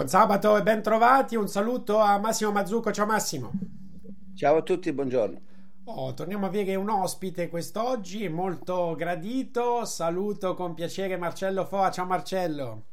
Buon sabato e ben trovati. Un saluto a Massimo Mazzucco. Ciao Massimo. Ciao a tutti, buongiorno. Oh, torniamo a avere un ospite quest'oggi, molto gradito. Saluto con piacere Marcello Foa. Ciao Marcello.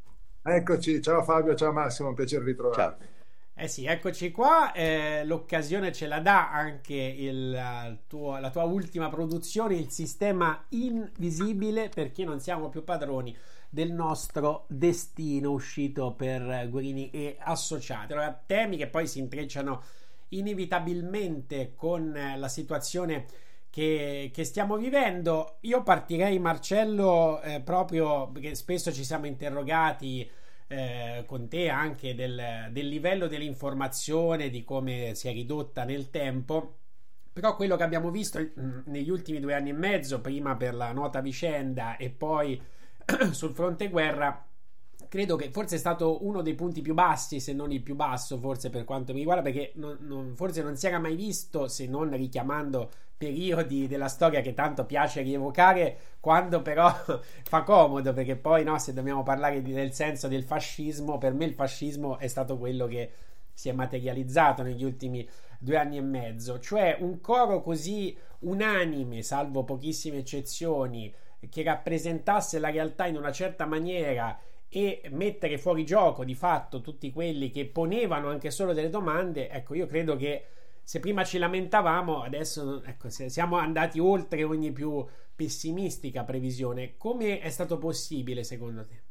Eccoci, ciao Fabio, ciao Massimo, un piacere ritrovarti. Ciao. Eh sì, eccoci qua. Eh, l'occasione ce la dà anche il tuo, la tua ultima produzione, il sistema invisibile, perché non siamo più padroni del nostro destino uscito per Guerini e Associati. Allora, temi che poi si intrecciano inevitabilmente con la situazione che, che stiamo vivendo. Io partirei, Marcello, eh, proprio perché spesso ci siamo interrogati. Eh, con te anche del, del livello dell'informazione, di come si è ridotta nel tempo. Però quello che abbiamo visto negli ultimi due anni e mezzo, prima per la nota vicenda e poi sul fronte guerra, credo che forse è stato uno dei punti più bassi, se non il più basso, forse per quanto mi riguarda, perché non, non, forse non si era mai visto, se non richiamando periodi della storia che tanto piace rievocare, quando però fa comodo, perché poi no, se dobbiamo parlare di, del senso del fascismo, per me il fascismo è stato quello che si è materializzato negli ultimi due anni e mezzo, cioè un coro così unanime, salvo pochissime eccezioni, che rappresentasse la realtà in una certa maniera e mettere fuori gioco di fatto tutti quelli che ponevano anche solo delle domande, ecco, io credo che se prima ci lamentavamo, adesso ecco, siamo andati oltre ogni più pessimistica previsione. Come è stato possibile secondo te?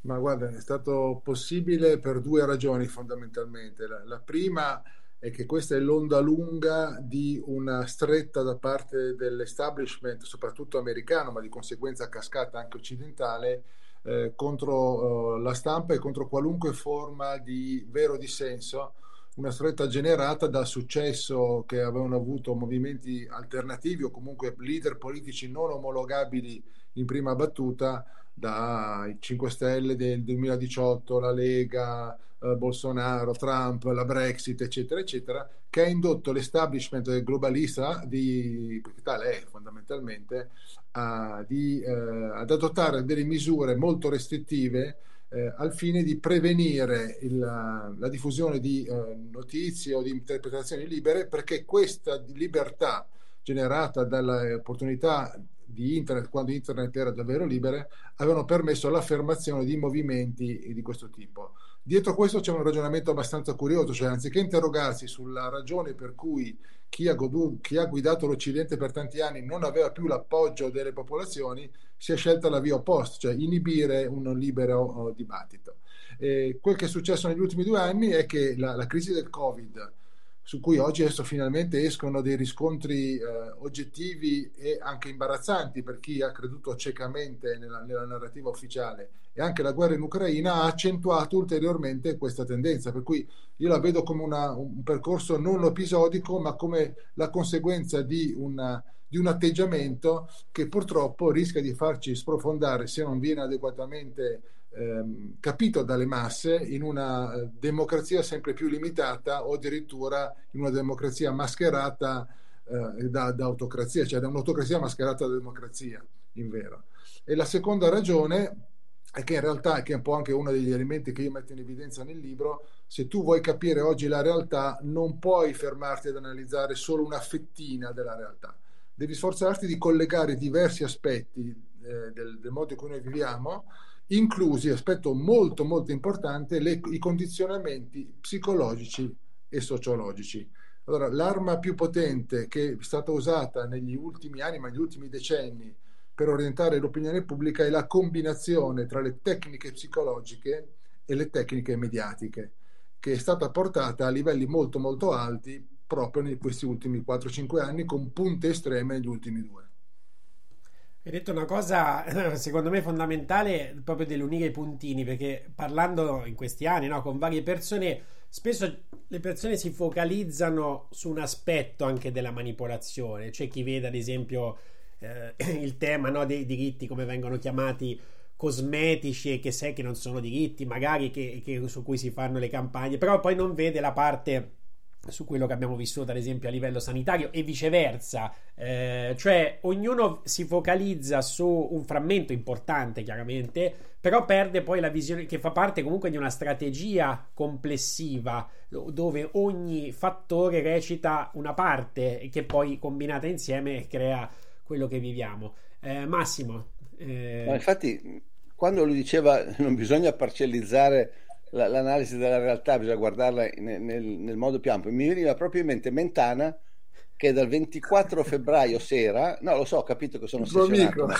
Ma guarda, è stato possibile per due ragioni fondamentalmente. La, la prima è che questa è l'onda lunga di una stretta da parte dell'establishment, soprattutto americano, ma di conseguenza cascata anche occidentale, eh, contro eh, la stampa e contro qualunque forma di vero dissenso, una stretta generata dal successo che avevano avuto movimenti alternativi o comunque leader politici non omologabili in prima battuta dai 5 Stelle del 2018, la Lega, eh, Bolsonaro, Trump, la Brexit, eccetera, eccetera, che ha indotto l'establishment globalista, di, perché tale è fondamentalmente, a, di, eh, ad adottare delle misure molto restrittive eh, al fine di prevenire il, la diffusione di eh, notizie o di interpretazioni libere, perché questa libertà generata dall'opportunità di internet, quando internet era davvero libere, avevano permesso l'affermazione di movimenti di questo tipo. Dietro questo c'è un ragionamento abbastanza curioso, cioè anziché interrogarsi sulla ragione per cui chi ha, godu- chi ha guidato l'Occidente per tanti anni non aveva più l'appoggio delle popolazioni, si è scelta la via opposta, cioè inibire un libero oh, dibattito. E quel che è successo negli ultimi due anni è che la, la crisi del Covid, su cui oggi adesso finalmente escono dei riscontri eh, oggettivi e anche imbarazzanti per chi ha creduto ciecamente nella, nella, narrativa ufficiale. E anche la guerra in Ucraina ha accentuato ulteriormente questa tendenza, per cui io la vedo come una, un percorso non episodico, ma come la conseguenza di, una, di un atteggiamento che purtroppo rischia di farci sprofondare se non viene adeguatamente ehm, capito dalle masse in una eh, democrazia sempre più limitata o addirittura in una democrazia mascherata eh, da, da, autocrazia, cioè da un'autocrazia mascherata da democrazia, in vero. E la seconda ragione è che in realtà, che è un po' anche uno degli elementi che io metto in evidenza nel libro, se tu vuoi capire oggi la realtà, non puoi fermarti ad analizzare solo una fettina della realtà. Devi sforzarti di collegare diversi aspetti eh, del, del modo in cui noi viviamo inclusi, aspetto molto molto importante, le, i condizionamenti psicologici e sociologici. Allora, l'arma più potente che è stata usata negli ultimi anni, ma negli ultimi decenni, per orientare l'opinione pubblica è la combinazione tra le tecniche psicologiche e le tecniche mediatiche, che è stata portata a livelli molto molto alti proprio in questi ultimi 4-5 anni, con punte estreme negli ultimi due. Hai detto una cosa, secondo me, fondamentale, proprio dell'unire i puntini, perché parlando in questi anni no, con varie persone, spesso le persone si focalizzano su un aspetto anche della manipolazione. C'è chi vede, ad esempio, eh, il tema no, dei diritti, come vengono chiamati, cosmetici e che sai che non sono diritti, magari che, che, su cui si fanno le campagne, però poi non vede la parte su quello che abbiamo vissuto ad esempio a livello sanitario e viceversa, eh, cioè ognuno si focalizza su un frammento importante chiaramente, però perde poi la visione che fa parte comunque di una strategia complessiva dove ogni fattore recita una parte che poi combinata insieme crea quello che viviamo. Eh, Massimo. Eh... No, infatti quando lui diceva non bisogna parcellizzare l'analisi della realtà bisogna guardarla nel, nel, nel, modo più ampio. Mi veniva proprio in mente Mentana che dal 24 febbraio sera, no lo so, ho capito che sono ossessionato, ma,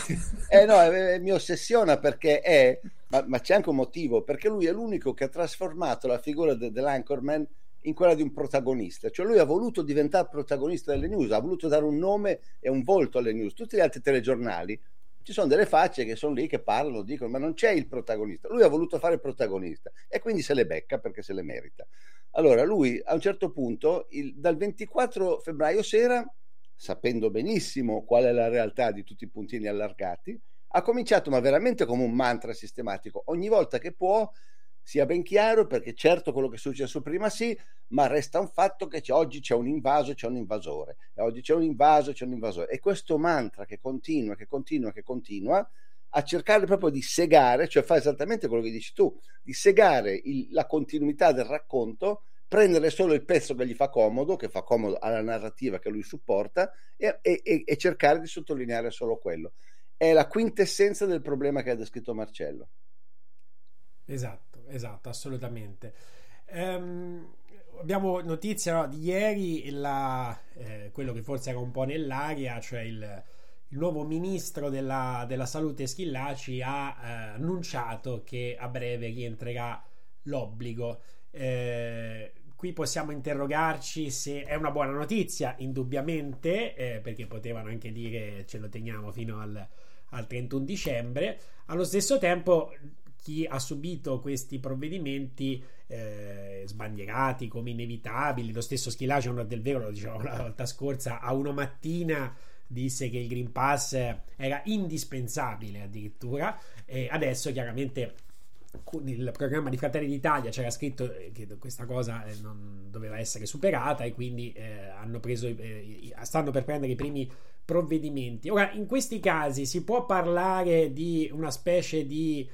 eh, no, eh, mi ossessiona perché è, ma, ma, c'è anche un motivo, perché lui è l'unico che ha trasformato la figura de, dell'anchorman in quella di un protagonista, cioè lui ha voluto diventare protagonista delle news, ha voluto dare un nome e un volto alle news, tutti gli altri telegiornali ci sono delle facce che sono lì che parlano, dicono, ma non c'è il protagonista. Lui ha voluto fare il protagonista e quindi se le becca perché se le merita. Allora, lui a un certo punto, il, dal 24 febbraio sera, sapendo benissimo qual è la realtà di tutti i puntini allargati, ha cominciato, ma veramente come un mantra sistematico, ogni volta che può sia ben chiaro perché certo quello che è successo prima sì, ma resta un fatto che c'è, oggi c'è un invaso, c'è un invasore, e oggi c'è un invaso, c'è un invasore. E questo mantra che continua, che continua, che continua, a cercare proprio di segare, cioè fa esattamente quello che dici tu, di segare il, la continuità del racconto, prendere solo il pezzo che gli fa comodo, che fa comodo alla narrativa che lui supporta, e, e, e cercare di sottolineare solo quello. È la quintessenza del problema che ha descritto Marcello. Esatto, esatto, assolutamente. Um, abbiamo notizia no, di ieri, la, eh, quello che forse era un po' nell'aria, cioè il, il nuovo ministro della, della salute Schillaci ha eh, annunciato che a breve rientrerà l'obbligo. Eh, qui possiamo interrogarci se è una buona notizia, indubbiamente, eh, perché potevano anche dire ce lo teniamo fino al, al 31 dicembre. Allo stesso tempo chi ha subito questi provvedimenti eh, sbandierati come inevitabili. Lo stesso Schillaci, onor del vero, lo dicevamo la volta scorsa, a una mattina disse che il Green Pass era indispensabile addirittura e adesso chiaramente nel programma di Fratelli d'Italia c'era scritto che questa cosa eh, non doveva essere superata e quindi eh, preso, eh, stanno per prendere i primi provvedimenti. Ora, in questi casi si può parlare di una specie di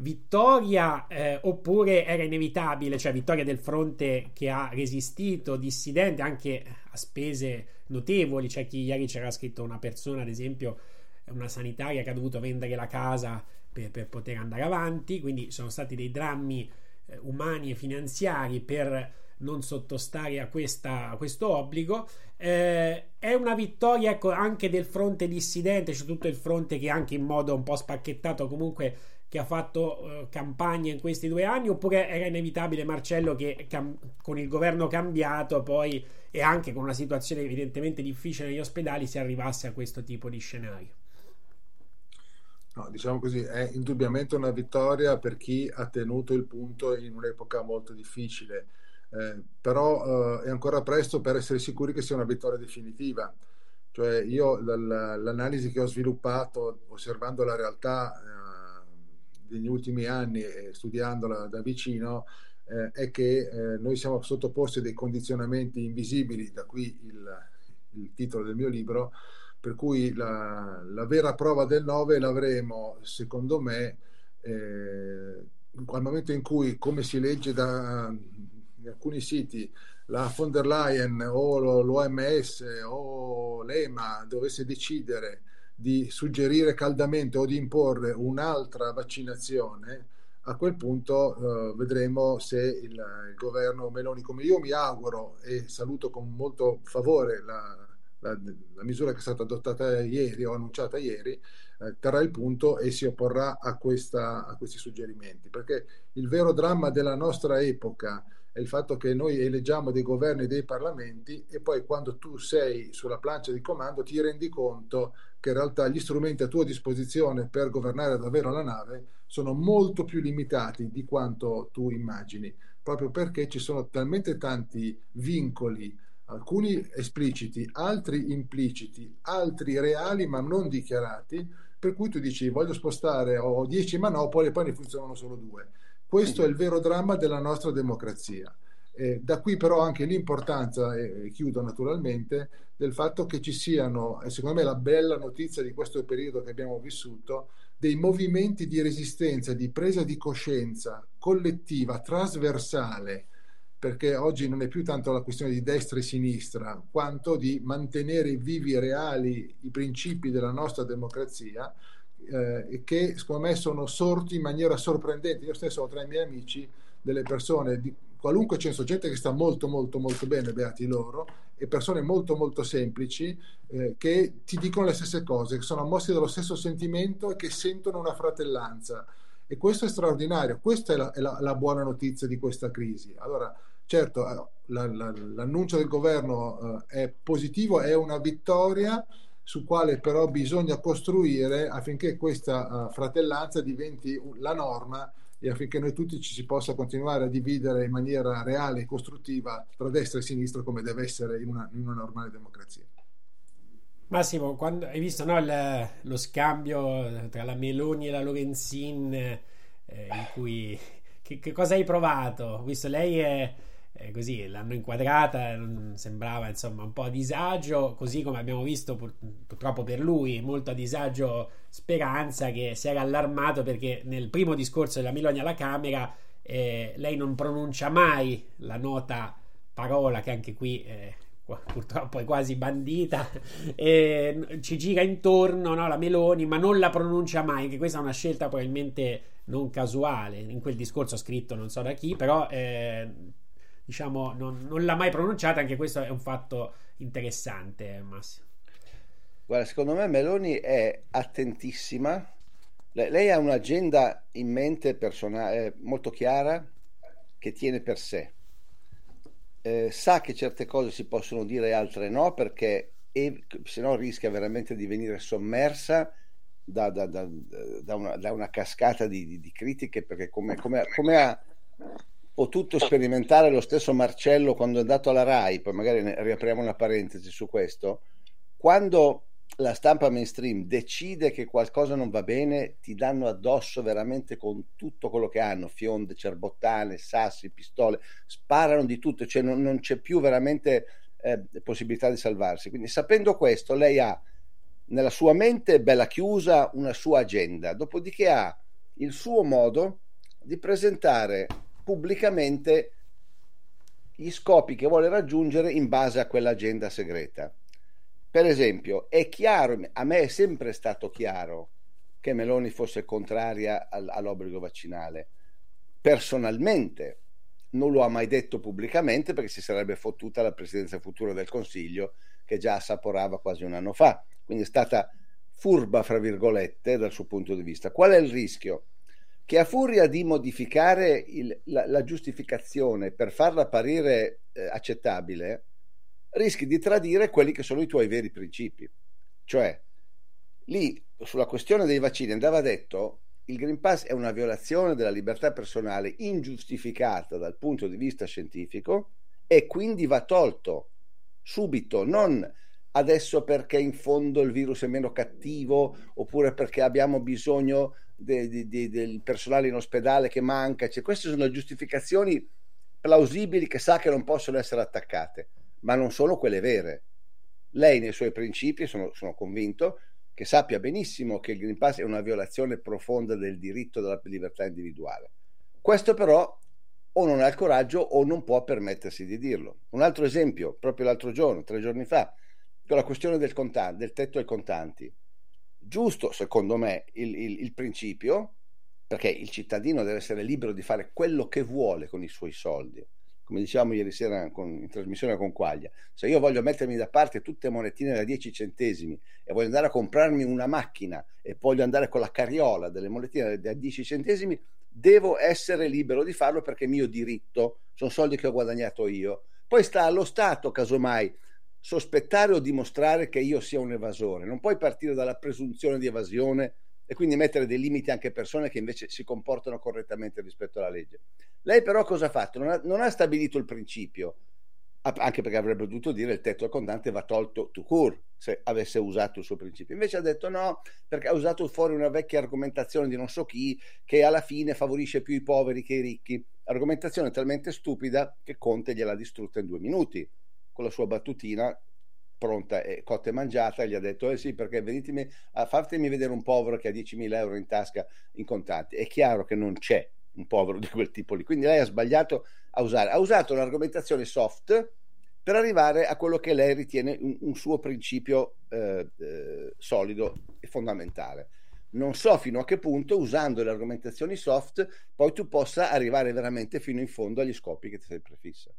vittoria eh, oppure era inevitabile, cioè vittoria del fronte che ha resistito, dissidente anche a spese notevoli, c'è chi ieri c'era scritto una persona, ad esempio una sanitaria che ha dovuto vendere la casa per, per poter andare avanti, quindi sono stati dei drammi eh, umani e finanziari per non sottostare a, questa, a questo obbligo. Eh, è una vittoria ecco, anche del fronte dissidente, c'è tutto il fronte che anche in modo un po' spacchettato comunque che ha fatto uh, campagna in questi due anni oppure era inevitabile Marcello che cam- con il governo cambiato poi e anche con una situazione evidentemente difficile negli ospedali si arrivasse a questo tipo di scenario? No, diciamo così, è indubbiamente una vittoria per chi ha tenuto il punto in un'epoca molto difficile, eh, però eh, è ancora presto per essere sicuri che sia una vittoria definitiva. Cioè io l'analisi che ho sviluppato osservando la realtà eh, degli ultimi anni e studiandola da vicino eh, è che eh, noi siamo sottoposti a dei condizionamenti invisibili, da qui il, il titolo del mio libro, per cui la, la vera prova del 9 l'avremo, secondo me, eh, al momento in cui, come si legge da alcuni siti, la von der Leyen o l'OMS o l'EMA dovesse decidere di suggerire caldamente o di imporre un'altra vaccinazione, a quel punto eh, vedremo se il, il, governo Meloni, come io mi auguro e saluto con molto favore la, la, la, misura che è stata adottata ieri o annunciata ieri, eh, terrà il punto e si opporrà a, questa, a questi suggerimenti. Perché il vero dramma della nostra epoca è il fatto che noi eleggiamo dei governi e dei parlamenti e poi quando tu sei sulla plancia di comando ti rendi conto che in realtà gli strumenti a tua disposizione per governare davvero la nave sono molto più limitati di quanto tu immagini, proprio perché ci sono talmente tanti vincoli alcuni espliciti, altri impliciti, altri reali ma non dichiarati, per cui tu dici voglio spostare, ho 10 manopole e poi ne funzionano solo due. Questo è il vero dramma della nostra democrazia. Eh, da qui però anche l'importanza, e chiudo naturalmente, del fatto che ci siano, e secondo me la bella notizia di questo periodo che abbiamo vissuto, dei movimenti di resistenza, di presa di coscienza collettiva, trasversale, perché oggi non è più tanto la questione di destra e sinistra, quanto di mantenere vivi e reali i principi della nostra democrazia, eh, che secondo me sono sorti in maniera sorprendente. Io stesso ho tra i miei amici delle persone di qualunque censo, gente che sta molto molto molto bene, beati loro, e persone molto molto semplici eh, che ti dicono le stesse cose, che sono mossi dallo stesso sentimento e che sentono una fratellanza. E questo è straordinario, questa è la, è la, la buona notizia di questa crisi. Allora, Certo, eh, la, la, l'annuncio del governo eh, è positivo, è una vittoria su quale però bisogna costruire affinché questa uh, fratellanza diventi la norma e affinché noi tutti ci si possa continuare a dividere in maniera reale e costruttiva tra destra e sinistra come deve essere in una, in una normale democrazia. Massimo, quando hai visto no, il, lo scambio tra la Meloni e la Lorenzin, eh, in cui che, che, cosa hai provato? Visto lei è eh, così l'hanno inquadrata, sembrava insomma un po' a disagio, così come abbiamo visto pur, purtroppo per lui, molto a disagio Speranza che si era allarmato perché nel primo discorso della Miloni alla Camera eh, lei non pronuncia mai la nota parola che anche qui eh, purtroppo è quasi bandita e ci gira intorno no, la Meloni ma non la pronuncia mai anche questa è una scelta probabilmente non casuale. In quel discorso scritto non so da chi però eh, diciamo, non, non, l'ha mai pronunciata, anche questo è un fatto interessante, Massimo. Guarda, secondo me Meloni è attentissima. Lei, lei ha un'agenda in mente personale eh, molto chiara che tiene per sé. Eh, sa che certe cose si possono dire e altre no, perché e, se no rischia veramente di venire sommersa da, da, da, da una, una, cascata di, di, di, critiche, perché come, come, come ha potuto sperimentare lo stesso Marcello quando è andato alla RAI, poi magari ne riapriamo una parentesi su questo, quando la stampa mainstream decide che qualcosa non va bene, ti danno addosso veramente con tutto quello che hanno, fionde, cerbottane, sassi, pistole, sparano di tutto, cioè non, non c'è più veramente eh, possibilità di salvarsi. Quindi sapendo questo, lei ha nella sua mente, bella chiusa, una sua agenda, dopodiché ha il suo modo di presentare pubblicamente gli scopi che vuole raggiungere in base a quell'agenda segreta. Per esempio, è chiaro, a me è sempre stato chiaro che Meloni fosse contraria all'obbligo vaccinale, personalmente, non lo ha mai detto pubblicamente perché si sarebbe fottuta la presidenza futura del Consiglio che già assaporava quasi un anno fa. Quindi è stata furba, fra virgolette, dal suo punto di vista. Qual è il rischio? Che a furia di modificare il, la, la, giustificazione per farla apparire eh, accettabile, rischi di tradire quelli che sono i tuoi veri principi. Cioè, lì sulla questione dei vaccini andava detto il Green Pass è una violazione della libertà personale ingiustificata dal punto di vista scientifico e quindi va tolto subito, non adesso perché in fondo il virus è meno cattivo oppure perché abbiamo bisogno de, de, de, del personale in ospedale che manca. Cioè, queste sono giustificazioni plausibili che sa che non possono essere attaccate, ma non sono quelle vere. Lei nei suoi principi, sono, sono convinto, che sappia benissimo che il Green Pass è una violazione profonda del diritto della libertà individuale. Questo però o non ha il coraggio o non può permettersi di dirlo. Un altro esempio, proprio l'altro giorno, tre giorni fa, con la questione del, contante, del tetto ai contanti. Giusto, secondo me, il, il, il principio, perché il cittadino deve essere libero di fare quello che vuole con i suoi soldi come dicevamo ieri sera con, in trasmissione con Quaglia, se io voglio mettermi da parte tutte monetine da 10 centesimi e voglio andare a comprarmi una macchina e voglio andare con la carriola delle monetine da 10 centesimi, devo essere libero di farlo perché è mio diritto, sono soldi che ho guadagnato io. Poi sta allo Stato, casomai, sospettare o dimostrare che io sia un evasore. Non puoi partire dalla presunzione di evasione e quindi mettere dei limiti anche a persone che invece si comportano correttamente rispetto alla legge. Lei però cosa ha fatto? Non ha, non ha stabilito il principio, anche perché avrebbe dovuto dire il tetto al contante va tolto to cure se avesse usato il suo principio. Invece ha detto no, perché ha usato fuori una vecchia argomentazione di non so chi che alla fine favorisce più i poveri che i ricchi. Argomentazione talmente stupida che Conte gliel'ha distrutta in due minuti con la sua battutina pronta e cotta e mangiata, gli ha detto: Eh sì, perché venitemi a fatemi vedere un povero che ha 10.000 euro in tasca in contanti. È chiaro che non c'è un povero di quel tipo lì. Quindi lei ha sbagliato a usare, ha usato un'argomentazione soft per arrivare a quello che lei ritiene un, un suo principio eh, eh, solido e fondamentale. Non so fino a che punto, usando le argomentazioni soft, poi tu possa arrivare veramente fino in fondo agli scopi che ti sei prefissa.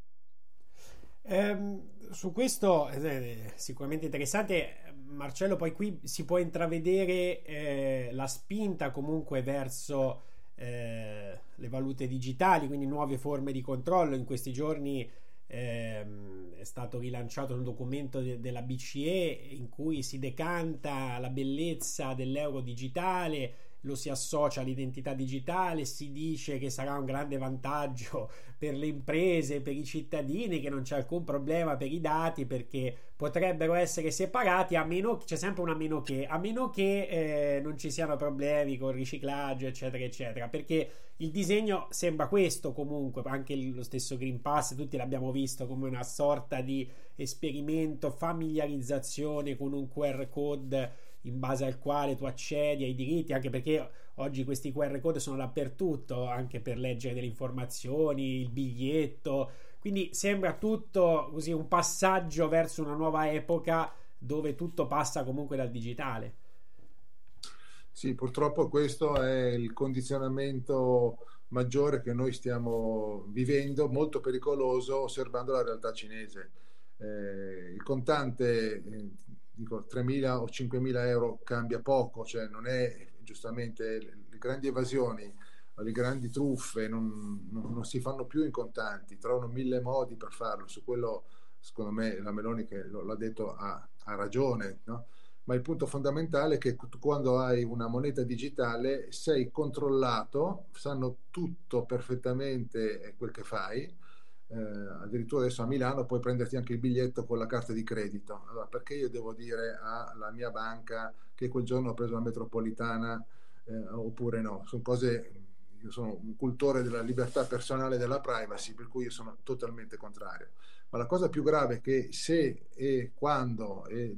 Ehm, su questo eh, sicuramente interessante, Marcello, poi qui si può intravedere eh, la spinta comunque verso eh, le valute digitali, quindi nuove forme di controllo. In questi giorni ehm, è stato rilanciato un documento de- della BCE in cui si decanta la bellezza dell'euro digitale lo si associa all'identità digitale, si dice che sarà un grande vantaggio per le imprese, per i cittadini, che non c'è alcun problema per i dati perché potrebbero essere separati a meno c'è sempre una meno che, a meno che eh, non ci siano problemi con il riciclaggio, eccetera, eccetera, perché il disegno sembra questo comunque, anche lo stesso Green Pass, tutti l'abbiamo visto come una sorta di esperimento, familiarizzazione con un QR code in base al quale tu accedi ai diritti, anche perché oggi questi QR code sono dappertutto, anche per leggere delle informazioni, il biglietto, quindi sembra tutto così un passaggio verso una nuova epoca dove tutto passa comunque dal digitale. Sì, purtroppo questo è il condizionamento maggiore che noi stiamo vivendo, molto pericoloso, osservando la realtà cinese. Eh, il contante eh, dico 3.000 o 5.000 euro cambia poco, cioè non è giustamente le, grandi evasioni le grandi truffe non, non, non, si fanno più in contanti, trovano mille modi per farlo, su quello secondo me la Meloni che l'ha detto ha, ha ragione, no? ma il punto fondamentale è che quando hai una moneta digitale sei controllato, sanno tutto perfettamente quel che fai, eh, addirittura adesso a Milano puoi prenderti anche il biglietto con la carta di credito. Allora, perché io devo dire alla mia banca che quel giorno ho preso la metropolitana eh, oppure no? Sono cose. Io sono un cultore della libertà personale e della privacy, per cui io sono totalmente contrario. Ma la cosa più grave è che se e quando e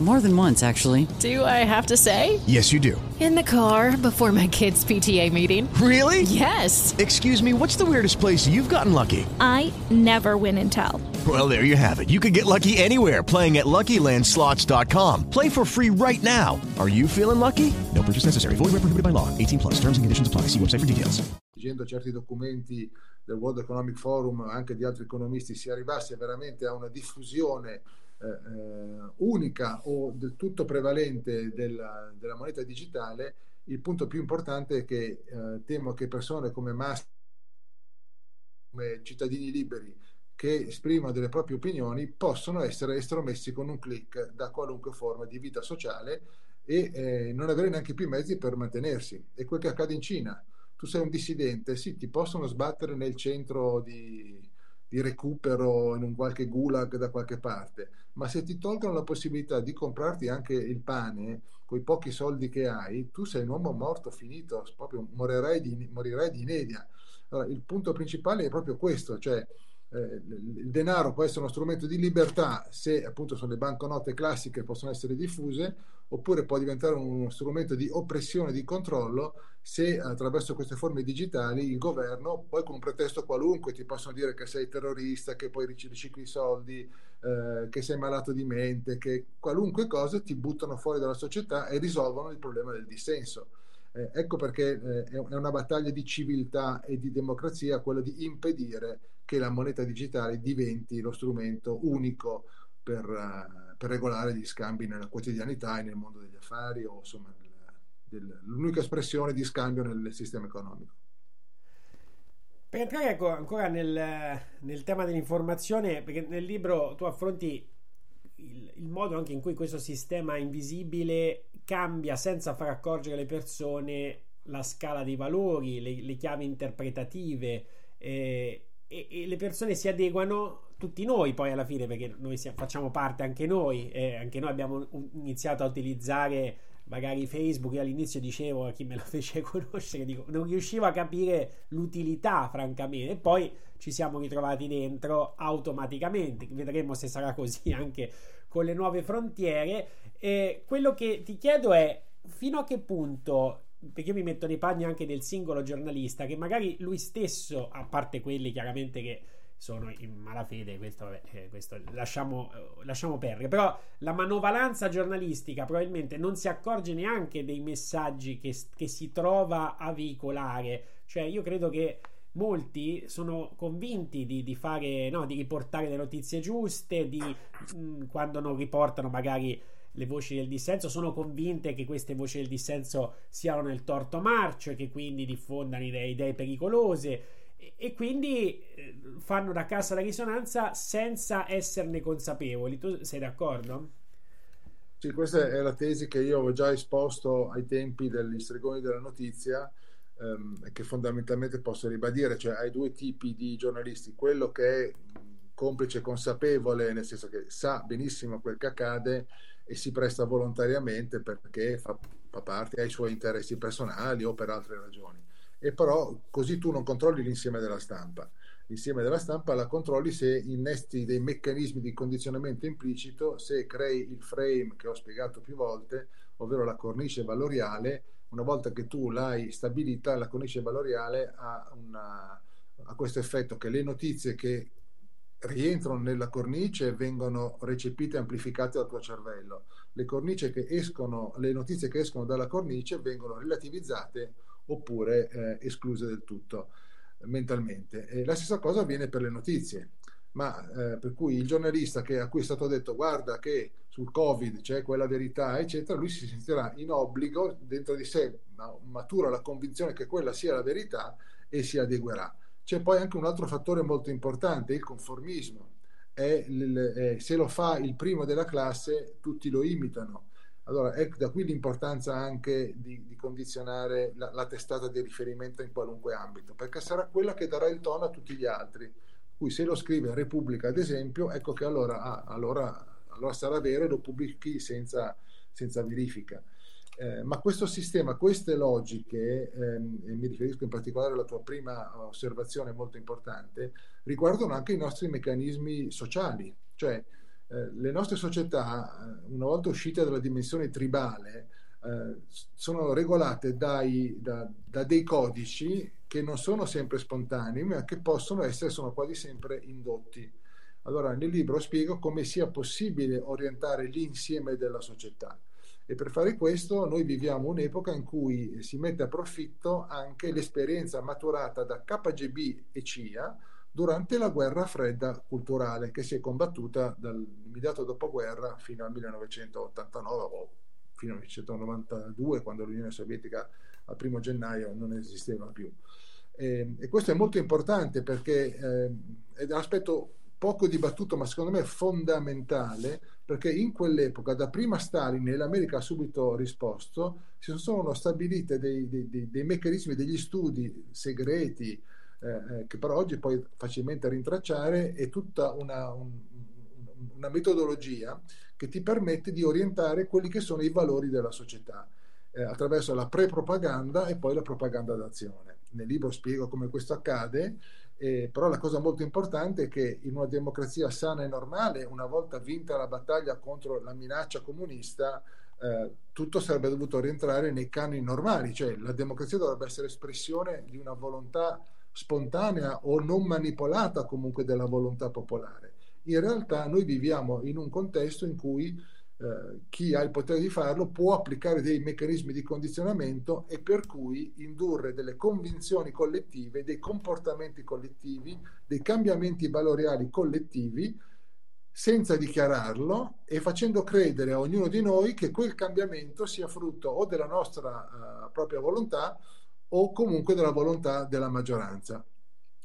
More than once, actually. Do I have to say? Yes, you do. In the car before my kids' PTA meeting. Really? Yes. Excuse me, what's the weirdest place you've gotten lucky? I never win and tell. Well, there you have it. You can get lucky anywhere playing at LuckyLandSlots.com. Play for free right now. Are you feeling lucky? No purchase necessary. Void where prohibited by law. 18 plus. Terms and conditions apply. See website for details. Leggendo certi documenti del World Economic Forum, anche di altri economisti, si arrivasse veramente a una diffusione eh, eh, unica o del tutto prevalente della, della, moneta digitale, il punto più importante è che eh, temo che persone come Massa, come cittadini liberi, che esprimono delle proprie opinioni, possono essere estromessi con un clic da qualunque forma di vita sociale e eh, non avere neanche più i mezzi per mantenersi. È quel che accade in Cina. Tu sei un dissidente, sì, ti possono sbattere nel centro di, di recupero in un qualche gulag da qualche parte, ma se ti tolgono la possibilità di comprarti anche il pane con i pochi soldi che hai, tu sei un uomo morto, finito, proprio morirai di, morirai di inedia. Allora, il punto principale è proprio questo, cioè il denaro può essere uno strumento di libertà se appunto sono le banconote classiche possono essere diffuse, oppure può diventare uno strumento di oppressione, di controllo se attraverso queste forme digitali il governo, poi con un pretesto qualunque, ti possono dire che sei terrorista, che poi ricicli i soldi, eh, che sei malato di mente, che qualunque cosa ti buttano fuori dalla società e risolvono il problema del dissenso. Eh, ecco perché eh, è una battaglia di civiltà e di democrazia quella di impedire che la moneta digitale diventi lo strumento unico per, uh, per regolare gli scambi nella quotidianità e nel mondo degli affari o insomma del, l'unica espressione di scambio nel sistema economico. Per entrare ancora nel, nel, tema dell'informazione, perché nel libro tu affronti il, il, modo anche in cui questo sistema invisibile cambia senza far accorgere le persone la scala dei valori, le, le chiavi interpretative eh, e, e, le persone si adeguano, tutti noi poi alla fine, perché noi siamo, facciamo parte anche noi, eh, anche noi abbiamo iniziato a utilizzare magari Facebook, io all'inizio dicevo a chi me lo fece conoscere, dico, non riuscivo a capire l'utilità, francamente, e poi ci siamo ritrovati dentro automaticamente. Vedremo se sarà così anche con le nuove frontiere. E quello che ti chiedo è fino a che punto perché io mi metto nei panni anche del singolo giornalista che magari lui stesso, a parte quelli chiaramente che sono in malafede, questo, eh, questo lasciamo, eh, lasciamo, perdere. Però la manovalanza giornalistica probabilmente non si accorge neanche dei messaggi che, che si trova a veicolare. Cioè, io credo che molti sono convinti di, di, fare, no, di riportare le notizie giuste, di mh, mm, quando non riportano magari le voci del dissenso, sono convinte che queste voci del dissenso siano nel torto marcio e che quindi diffondano idee, idee pericolose e quindi eh, fanno da cassa la risonanza senza esserne consapevoli. Tu sei d'accordo? Sì, questa è la tesi che io avevo già esposto ai tempi degli stregoni della notizia ehm, che fondamentalmente posso ribadire, cioè hai due tipi di giornalisti, quello che è complice consapevole, nel senso che sa benissimo quel che accade e si presta volontariamente perché fa, fa parte ai suoi interessi personali o per altre ragioni e però così tu non controlli l'insieme della stampa. L'insieme della stampa la controlli se innesti dei meccanismi di condizionamento implicito, se crei il frame che ho spiegato più volte, ovvero la cornice valoriale una volta che tu l'hai stabilita, la cornice valoriale ha, una, ha questo effetto che le notizie che rientrano nella cornice vengono recepite e amplificate dal tuo cervello. Le, escono, le notizie che escono dalla cornice vengono relativizzate oppure eh, escluse del tutto mentalmente. E la stessa cosa avviene per le notizie ma eh, per cui il giornalista che, a cui è stato detto guarda che sul Covid c'è quella verità, eccetera, lui si sentirà in obbligo, dentro di sé matura la convinzione che quella sia la verità e si adeguerà. C'è poi anche un altro fattore molto importante, il conformismo. È, è, se lo fa il primo della classe, tutti lo imitano. Allora, ecco da qui l'importanza anche di, di condizionare la, la testata di riferimento in qualunque ambito, perché sarà quella che darà il tono a tutti gli altri cui se lo scrive Repubblica ad esempio, ecco che allora, ah, allora, allora sarà vero e lo pubblichi senza, senza verifica. Eh, ma questo sistema, queste logiche, ehm, e mi riferisco in particolare alla tua prima osservazione molto importante, riguardano anche i nostri meccanismi sociali, cioè eh, le nostre società, eh, una volta uscite dalla dimensione tribale, eh, sono regolate dai, da, da, dei codici che non sono sempre spontanei, ma che possono essere, sono quasi sempre indotti. Allora, nel libro spiego come sia possibile orientare l'insieme della società. E per fare questo noi viviamo un'epoca in cui si mette a profitto anche l'esperienza maturata da KGB e CIA durante la guerra fredda culturale che si è combattuta dall'immediato dopoguerra fino al 1989 o fino al 1992, quando l'Unione Sovietica al primo gennaio non esisteva più. E, e questo è molto importante perché eh, è un aspetto poco dibattuto, ma secondo me fondamentale, perché in quell'epoca, da prima Stalin e l'America ha subito risposto, si sono stabiliti dei, dei, dei, meccanismi, degli studi segreti, eh, eh, che però oggi puoi facilmente rintracciare, e tutta una, un, una metodologia che ti permette di orientare quelli che sono i valori della società eh, attraverso la pre-propaganda e poi la propaganda d'azione. Nel libro spiego come questo accade, eh, però la cosa molto importante è che in una democrazia sana e normale, una volta vinta la battaglia contro la minaccia comunista, eh, tutto sarebbe dovuto rientrare nei canoni normali, cioè la democrazia dovrebbe essere espressione di una volontà spontanea o non manipolata comunque della volontà popolare. In realtà noi viviamo in un contesto in cui eh, chi ha il potere di farlo può applicare dei meccanismi di condizionamento e per cui indurre delle convinzioni collettive, dei comportamenti collettivi, dei cambiamenti valoriali collettivi senza dichiararlo e facendo credere a ognuno di noi che quel cambiamento sia frutto o della nostra uh, propria volontà o comunque della volontà della maggioranza.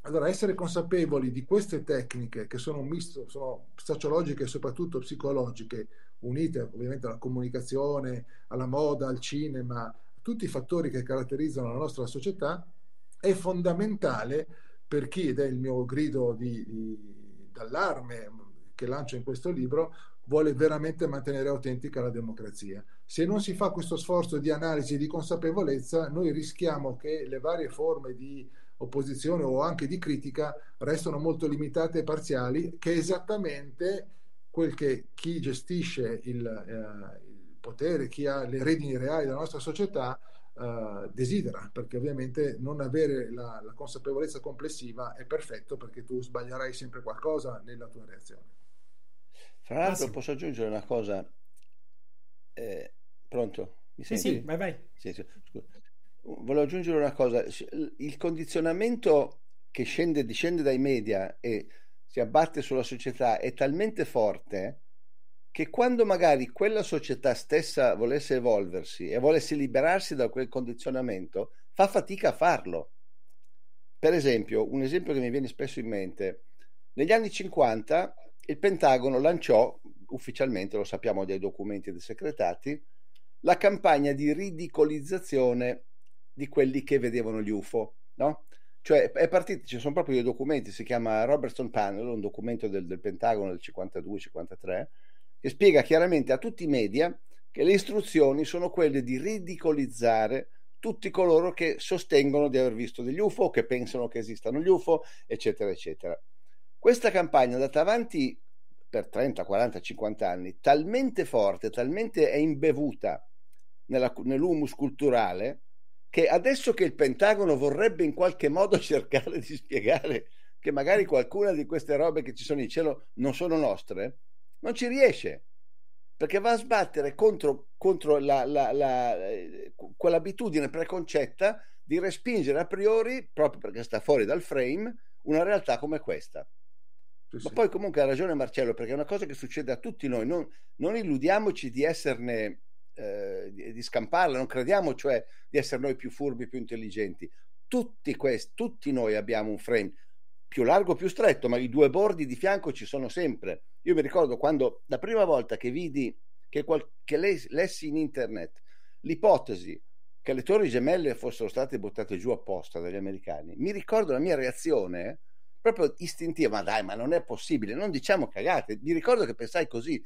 Allora, essere consapevoli di queste tecniche che sono, misto, sono sociologiche e soprattutto psicologiche, unite ovviamente alla comunicazione, alla moda, al cinema, tutti i fattori che caratterizzano la nostra società, è fondamentale per chi, ed è il mio grido di, di, d'allarme che lancio in questo libro, vuole veramente mantenere autentica la democrazia. Se non si fa questo sforzo di analisi e di consapevolezza, noi rischiamo che le varie forme di opposizione o anche di critica restano molto limitate e parziali, che esattamente quel che chi gestisce il, eh, il potere, chi ha le redini reali della nostra società eh, desidera, perché ovviamente non avere la, la, consapevolezza complessiva è perfetto perché tu sbaglierai sempre qualcosa nella tua reazione. Fra l'altro, ah, sì. posso aggiungere una cosa? Eh, pronto? Mi senti? Sì, sì, vai, vai. Sì, sì. Volevo aggiungere una cosa, il condizionamento che scende, discende dai media e si abbatte sulla società è talmente forte che quando magari quella società stessa volesse evolversi e volesse liberarsi da quel condizionamento, fa fatica a farlo. Per esempio, un esempio che mi viene spesso in mente, negli anni 50 il Pentagono lanciò, ufficialmente lo sappiamo dai documenti secretati, la campagna di ridicolizzazione di quelli che vedevano gli UFO, no? Cioè è partito, ci sono proprio dei documenti, si chiama Robertson Panel, un documento del, del Pentagono del 52-53, che spiega chiaramente a tutti i media che le istruzioni sono quelle di ridicolizzare tutti coloro che sostengono di aver visto degli UFO, che pensano che esistano gli UFO, eccetera, eccetera. Questa campagna è andata avanti per 30, 40, 50 anni, talmente forte, talmente è imbevuta nella, nell'humus culturale che adesso che il Pentagono vorrebbe in qualche modo cercare di spiegare che magari qualcuna di queste robe che ci sono in cielo non sono nostre, non ci riesce perché va a sbattere contro, contro la, la, la, eh, quell'abitudine preconcetta di respingere a priori, proprio perché sta fuori dal frame, una realtà come questa. Sì, Ma sì. poi comunque ha ragione Marcello, perché è una cosa che succede a tutti noi, non, non illudiamoci di esserne, eh, di, di, scamparla, non crediamo cioè di essere noi più furbi, più intelligenti. Tutti, questi, tutti noi abbiamo un frame più largo, più stretto, ma i due bordi di fianco ci sono sempre. Io mi ricordo quando la prima volta che vidi, che, qual- che lessi in internet l'ipotesi che le torri gemelle fossero state buttate giù apposta dagli americani, mi ricordo la mia reazione proprio istintiva, ma dai, ma non è possibile, non diciamo cagate. Mi ricordo che pensai così,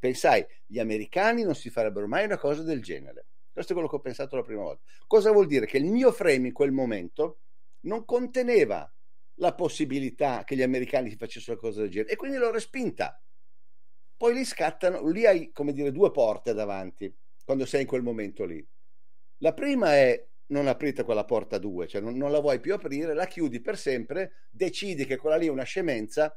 pensai, gli americani non si farebbero mai una cosa del genere. Questo è quello che ho pensato la prima volta. Cosa vuol dire? Che il mio frame in quel momento non conteneva la possibilità che gli americani si facessero una cosa del genere e quindi l'ho respinta. Poi lì scattano, lì hai come dire due porte davanti quando sei in quel momento lì. La prima è non aprite quella porta 2, cioè non, non, la vuoi più aprire, la chiudi per sempre, decidi che quella lì è una scemenza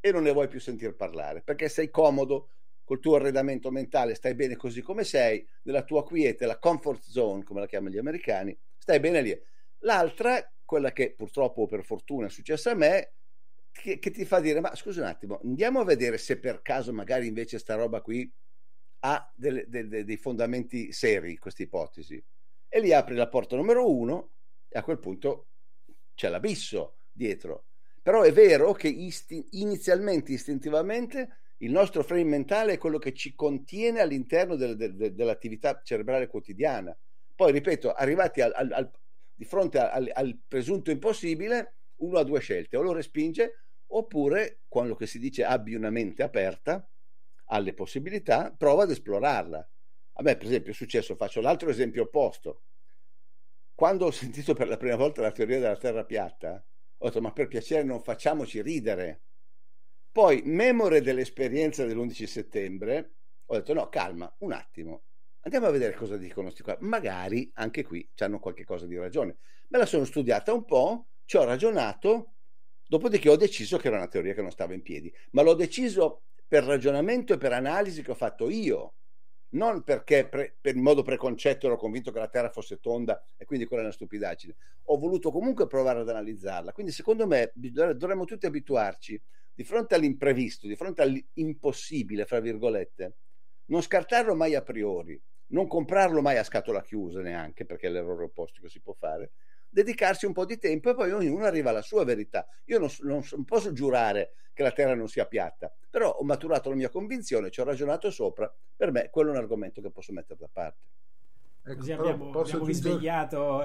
e non ne vuoi più sentire parlare, perché sei comodo col tuo arredamento mentale, stai bene così come sei, nella tua quiete, la comfort zone, come la chiamano gli americani, stai bene lì. L'altra, quella che purtroppo per fortuna è successa a me, che, che ti fa dire, ma scusa un attimo, andiamo a vedere se per caso magari invece sta roba qui ha delle, delle, dei fondamenti seri, questa ipotesi e lì apri la porta numero uno e a quel punto c'è l'abisso dietro. Però è vero che isti- inizialmente, istintivamente, il nostro frame mentale è quello che ci contiene all'interno del, del, dell'attività cerebrale quotidiana. Poi, ripeto, arrivati al, al, al, di fronte al, presunto impossibile, uno ha due scelte, o lo respinge oppure, quello che si dice abbi una mente aperta alle possibilità, prova ad esplorarla. A me, per esempio, è successo, faccio l'altro esempio opposto. Quando ho sentito per la prima volta la teoria della Terra piatta, ho detto, ma per piacere non facciamoci ridere. Poi, memore dell'esperienza dell'11 settembre, ho detto, no, calma, un attimo, andiamo a vedere cosa dicono questi qua. Magari anche qui hanno qualche cosa di ragione. Me la sono studiata un po', ci ho ragionato, dopodiché ho deciso che era una teoria che non stava in piedi, ma l'ho deciso per ragionamento e per analisi che ho fatto io non perché pre, per in modo preconcetto ero convinto che la Terra fosse tonda e quindi quella è una stupidaggine. Ho voluto comunque provare ad analizzarla. Quindi secondo me dovremmo tutti abituarci di fronte all'imprevisto, di fronte all'impossibile, fra virgolette, non scartarlo mai a priori, non comprarlo mai a scatola chiusa neanche, perché è l'errore opposto che si può fare, dedicarsi un po' di tempo e poi ognuno arriva alla sua verità. Io non, non, non, posso giurare che la Terra non sia piatta, però ho maturato la mia convinzione, ci ho ragionato sopra, per me quello è un argomento che posso mettere da parte. Ecco, Così abbiamo, abbiamo risvegliato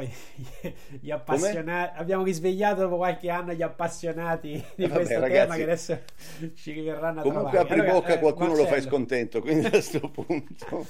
gli appassionati. Abbiamo risvegliato dopo qualche anno gli appassionati di eh, questo vabbè, tema che adesso ci verranno a comunque trovare. apri allora, bocca, eh, qualcuno Marcello. lo fai scontento. Quindi a questo punto,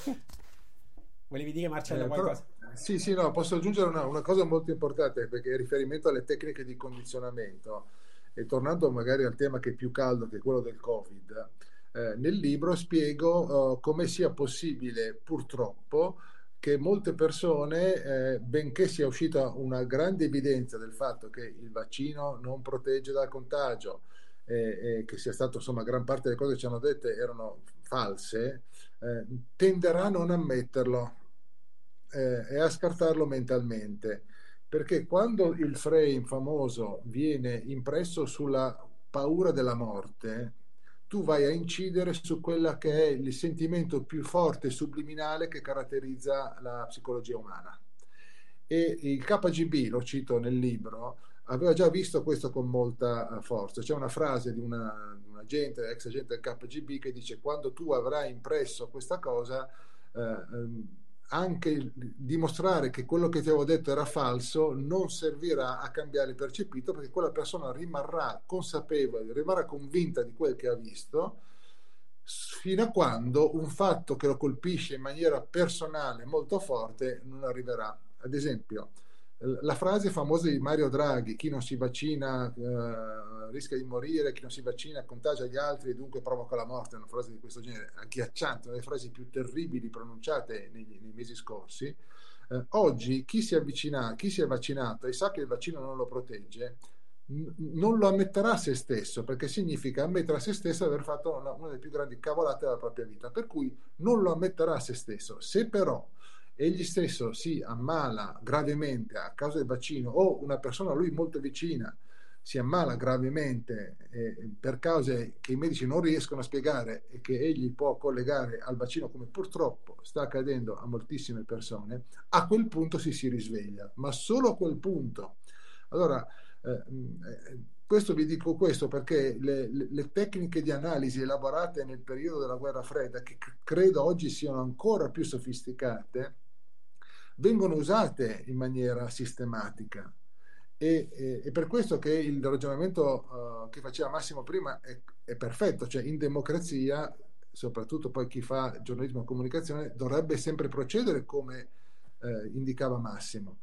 volevi dire, Marcello, eh, qualcosa? Però sì, sì, no, posso aggiungere una, una cosa molto importante perché è riferimento alle tecniche di condizionamento e tornando magari al tema che è più caldo, che è quello del Covid, eh, nel libro spiego uh, come sia possibile purtroppo che molte persone, eh, benché sia uscita una grande evidenza del fatto che il vaccino non protegge dal contagio e, e che sia stato, insomma, gran parte delle cose che ci hanno dette erano false, eh, tenderà a non ammetterlo eh, e a scartarlo mentalmente. Perché quando il frame famoso viene impresso sulla paura della morte, tu vai a incidere su quella che è il sentimento più forte e subliminale che caratterizza la psicologia umana. E il KGB, lo cito nel libro, aveva già visto questo con molta eh, forza. C'è una frase di una, un agente, ex agente del KGB, che dice: Quando tu avrai impresso questa cosa, eh, ehm, anche dimostrare che quello che ti avevo detto era falso non servirà a cambiare il percepito perché quella persona rimarrà consapevole, rimarrà convinta di quel che ha visto fino a quando un fatto che lo colpisce in maniera personale molto forte non arriverà. Ad esempio, la frase famosa di Mario Draghi, chi non si vaccina eh, rischia di morire, chi non si vaccina contagia gli altri e dunque provoca la morte, una frase di questo genere, agghiacciante, una delle frasi più terribili pronunciate nei, nei mesi scorsi. Eh, oggi chi si, avvicina, chi si è vaccinato e sa che il vaccino non lo protegge, non lo ammetterà a se stesso, perché significa ammettere a se stesso aver fatto una, una delle più grandi cavolate della propria vita, per cui non lo ammetterà a se stesso. Se però egli stesso si ammala gravemente a causa del vaccino o una persona a lui molto vicina si ammala gravemente eh, per cause che i medici non riescono a spiegare e che egli può collegare al vaccino come purtroppo sta accadendo a moltissime persone, a quel punto si si risveglia, ma solo a quel punto. Allora, eh, questo vi dico questo perché le, le, le, tecniche di analisi elaborate nel periodo della guerra fredda, che credo oggi siano ancora più sofisticate, vengono usate in maniera sistematica. E, e, e per questo che il ragionamento uh, che faceva Massimo prima è, è, perfetto, cioè in democrazia, soprattutto poi chi fa giornalismo e comunicazione, dovrebbe sempre procedere come eh, indicava Massimo.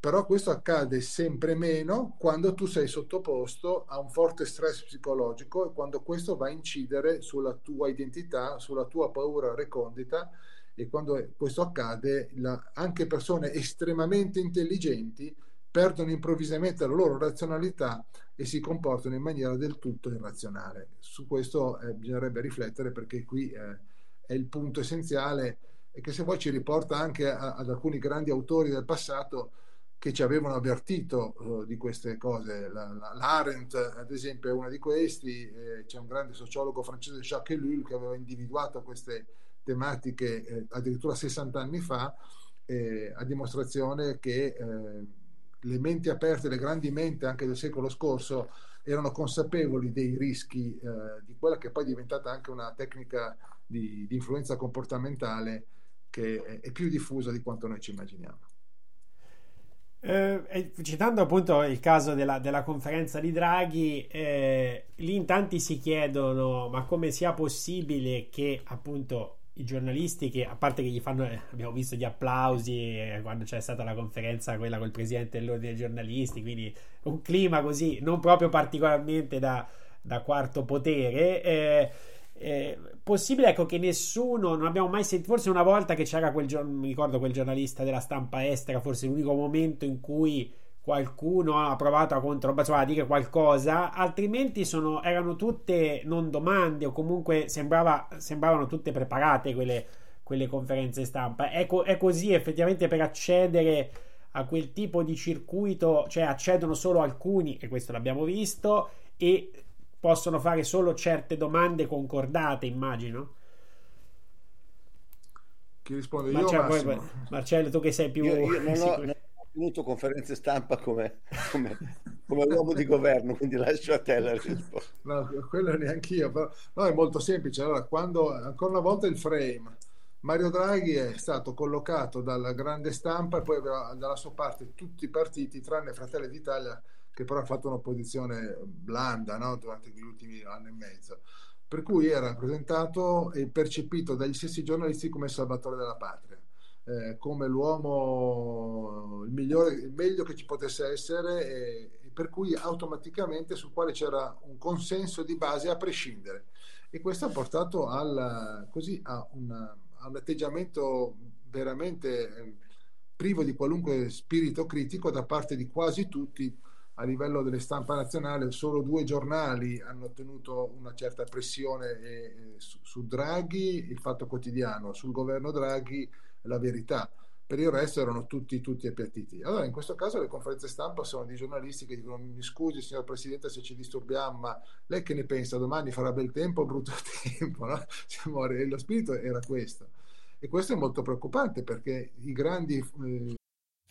Però questo accade sempre meno quando tu sei sottoposto a un forte stress psicologico e quando questo va a incidere sulla tua identità, sulla tua paura recondita e quando questo accade la, anche persone estremamente intelligenti perdono improvvisamente la loro razionalità e si comportano in maniera del tutto irrazionale. Su questo eh, bisognerebbe riflettere perché qui eh, è il punto essenziale e che se vuoi ci riporta anche a, ad alcuni grandi autori del passato che ci avevano avvertito uh, di queste cose. La, la, L'Arendt, ad esempio, è una di questi, eh, c'è un grande sociologo francese, Jacques Ellul, che aveva individuato queste tematiche eh, addirittura 60 anni fa, eh, a dimostrazione che eh, le menti aperte, le grandi menti anche del secolo scorso, erano consapevoli dei rischi eh, di quella che poi è diventata anche una tecnica di, di influenza comportamentale che è, è più diffusa di quanto noi ci immaginiamo. Eh, citando appunto il caso della, della conferenza di Draghi, eh, lì in tanti si chiedono ma come sia possibile che appunto i giornalisti che a parte che gli fanno eh, abbiamo visto gli applausi eh, quando c'è stata la conferenza quella col presidente dell'ordine dei giornalisti quindi un clima così non proprio particolarmente da, da quarto potere eh, eh, possibile ecco che nessuno non abbiamo mai sentito forse una volta che c'era quel giorno mi ricordo quel giornalista della stampa estera forse l'unico momento in cui qualcuno ha provato a, contro, insomma, a dire qualcosa, altrimenti sono, erano tutte non domande o comunque sembrava, sembravano tutte preparate quelle, quelle conferenze stampa. È, co- è, così effettivamente per accedere a quel tipo di circuito, cioè accedono solo alcuni, e questo l'abbiamo visto, e possono fare solo certe domande concordate, immagino. Chi risponde? Marcello, io, poi, Marcello, tu che sei più... Io, io non, ho, tenuto conferenze stampa come, come, come, uomo di governo, quindi lascio a te la risposta. No, quello neanche io, però no, è molto semplice. Allora, quando ancora una volta il frame, Mario Draghi è stato collocato dalla grande stampa e poi aveva dalla sua parte tutti i partiti, tranne Fratelli d'Italia, che però ha fatto un'opposizione blanda no? durante gli ultimi anni e mezzo. Per cui era presentato e percepito dagli stessi giornalisti come salvatore della patria eh, come l'uomo il, migliore, il meglio che ci potesse essere e, per cui automaticamente sul quale c'era un consenso di base a prescindere. E questo ha portato al, così, a, una, a un atteggiamento veramente eh, privo di qualunque spirito critico da parte di quasi tutti. A livello delle stampa nazionale solo due giornali hanno ottenuto una certa pressione eh, su, su Draghi, il Fatto Quotidiano, sul governo Draghi la verità. Per il resto erano tutti, tutti appiattiti. Allora, in questo caso le conferenze stampa sono di giornalisti che dicono: Mi scusi, signor Presidente, se ci disturbiamo, ma lei che ne pensa? Domani farà bel tempo o brutto tempo? No? lo spirito era questo. E questo è molto preoccupante perché i grandi eh,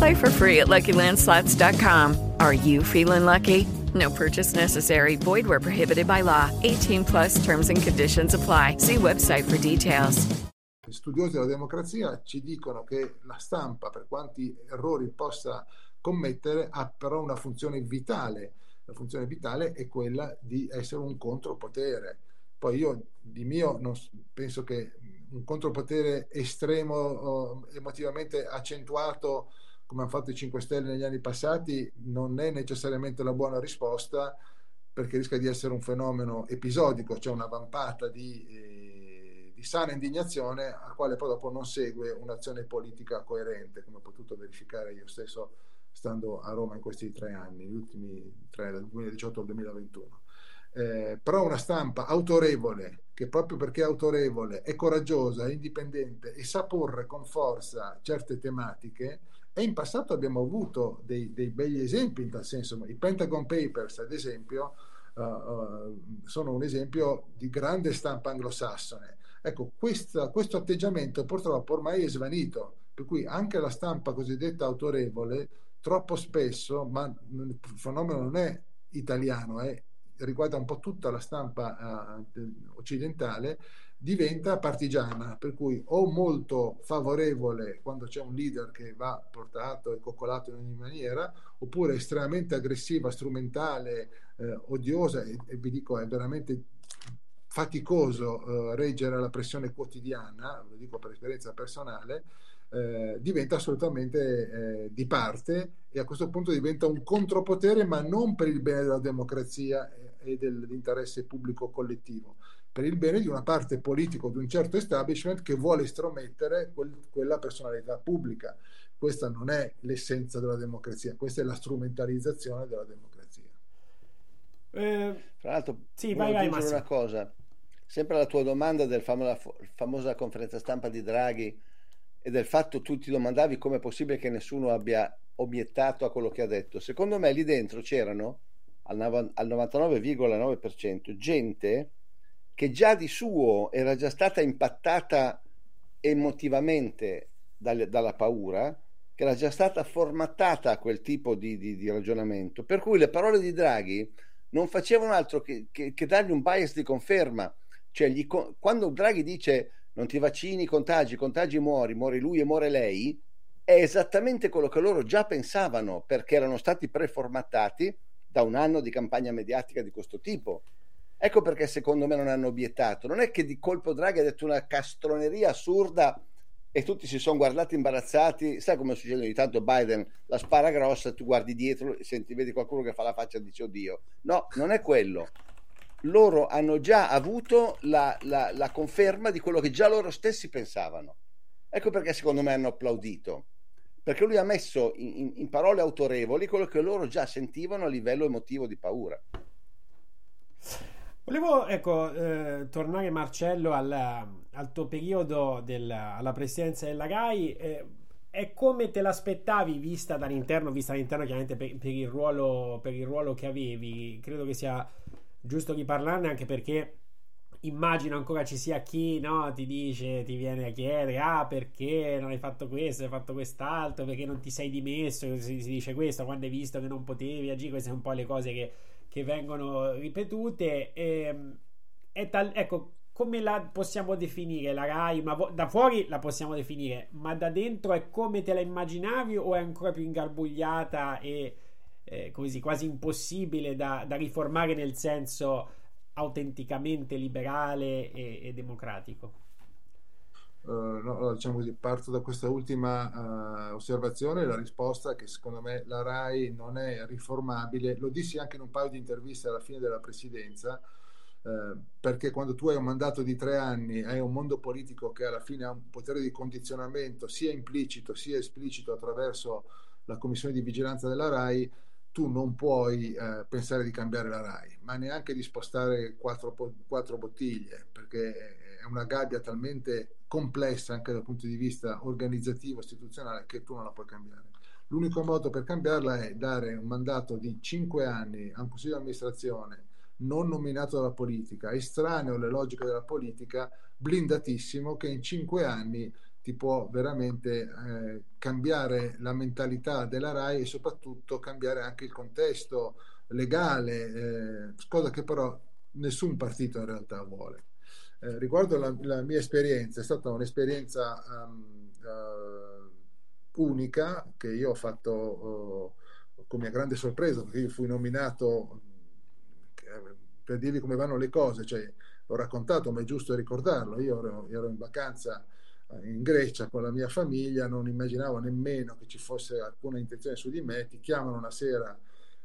Play for free at LuckyLandSlots.com. Are you feeling lucky? No purchase necessary. Void where prohibited by law. 18 plus terms and conditions apply. See website for details. Studiosi della democrazia ci dicono che la stampa, per quanti errori possa commettere, ha però una funzione vitale. La funzione vitale è quella di essere un contropotere. Poi io di mio non penso che un contropotere estremo, emotivamente accentuato come hanno fatto i 5 Stelle negli anni passati, non è necessariamente la buona risposta perché rischia di essere un fenomeno episodico, cioè una vampata di, eh, di sana indignazione a quale poi dopo non segue un'azione politica coerente, come ho potuto verificare io stesso stando a Roma in questi tre anni, gli ultimi tre, dal 2018 al 2021. Eh, però una stampa autorevole, che proprio perché è autorevole, è coraggiosa, è indipendente e sa porre con forza certe tematiche, e in passato abbiamo avuto dei, dei begli esempi in tal senso. I Pentagon Papers, ad esempio, uh, uh, sono un esempio di grande stampa anglosassone. Ecco, questa, questo atteggiamento purtroppo ormai è svanito, per cui anche la stampa cosiddetta autorevole, troppo spesso, ma il fenomeno non è italiano, è, riguarda un po' tutta la stampa uh, occidentale, diventa partigiana, per cui o molto favorevole quando c'è un leader che va portato e coccolato in ogni maniera, oppure estremamente aggressiva, strumentale, eh, odiosa e, e, vi dico è veramente faticoso eh, reggere la pressione quotidiana, lo dico per esperienza personale, eh, diventa assolutamente eh, di parte e a questo punto diventa un contropotere ma non per il bene della democrazia e dell'interesse pubblico collettivo, per il bene di una parte politica di un certo establishment che vuole estromettere quel, quella personalità pubblica. Questa non è l'essenza della democrazia, questa è la strumentalizzazione della democrazia. Eh, Tra l'altro, sì, vai, vai, una cosa, sempre alla tua domanda del famosa, famosa conferenza stampa di Draghi e del fatto tu ti domandavi come è possibile che nessuno abbia obiettato a quello che ha detto. Secondo me lì dentro c'erano al 99,9% gente che già di suo era già stata impattata emotivamente dalle, dalla paura, che era già stata formattata a quel tipo di, di, di, ragionamento, per cui le parole di Draghi non facevano altro che, che, che dargli un bias di conferma. Cioè, gli, quando Draghi dice non ti vaccini, contagi, contagi, muori, muori lui e muore lei, è esattamente quello che loro già pensavano perché erano stati preformattati da un anno di campagna mediatica di questo tipo. Ecco perché secondo me non hanno obiettato. Non è che di colpo Draghi ha detto una castroneria assurda e tutti si sono guardati imbarazzati. Sai come succede ogni tanto Biden la spara grossa, tu guardi dietro e senti, vedi qualcuno che fa la faccia e dice oddio. No, non è quello. Loro hanno già avuto la, la, la conferma di quello che già loro stessi pensavano. Ecco perché secondo me hanno applaudito. Perché lui ha messo in, in, parole autorevoli quello che loro già sentivano a livello emotivo di paura. Volevo ecco, eh, tornare Marcello al, al tuo periodo del, alla presidenza della RAI. Eh, è come te l'aspettavi vista dall'interno, vista dall'interno chiaramente per, per, il ruolo, per il ruolo che avevi. Credo che sia giusto riparlarne anche perché immagino ancora ci sia chi no, ti dice, ti viene a chiedere: Ah, perché non hai fatto questo, hai fatto quest'altro, perché non ti sei dimesso? Si, si dice questo quando hai visto che non potevi agire. Queste sono un po' le cose che che vengono ripetute. E, e tal, ecco, come la possiamo definire la Rai? Ma da fuori la possiamo definire, ma da dentro è come te la immaginavi o è ancora più ingarbugliata e eh, così quasi impossibile da, da, riformare nel senso autenticamente liberale e, e democratico? Uh, no, diciamo così, parto da questa ultima uh, osservazione, la risposta che secondo me la RAI non è riformabile, lo dissi anche in un paio di interviste alla fine della presidenza, uh, perché quando tu hai un mandato di tre anni, hai un mondo politico che alla fine ha un potere di condizionamento sia implicito sia esplicito attraverso la commissione di vigilanza della RAI, tu non puoi eh, pensare di cambiare la RAI, ma neanche di spostare quattro, quattro, bottiglie, perché è una gabbia talmente complessa anche dal punto di vista organizzativo, istituzionale, che tu non la puoi cambiare. L'unico modo per cambiarla è dare un mandato di cinque anni a un consiglio di amministrazione non nominato dalla politica, estraneo alle logiche della politica, blindatissimo, che in cinque anni ti può veramente eh, cambiare la mentalità della RAI e soprattutto cambiare anche il contesto legale, eh, cosa che però nessun partito in realtà vuole. Eh, riguardo la, la, mia esperienza, è stata un'esperienza um, uh, unica che io ho fatto uh, con mia grande sorpresa perché io fui nominato per dirvi come vanno le cose, cioè l'ho raccontato ma è giusto ricordarlo, io ero, ero in vacanza in Grecia con la mia famiglia, non immaginavo nemmeno che ci fosse alcuna intenzione su di me, ti chiamano una sera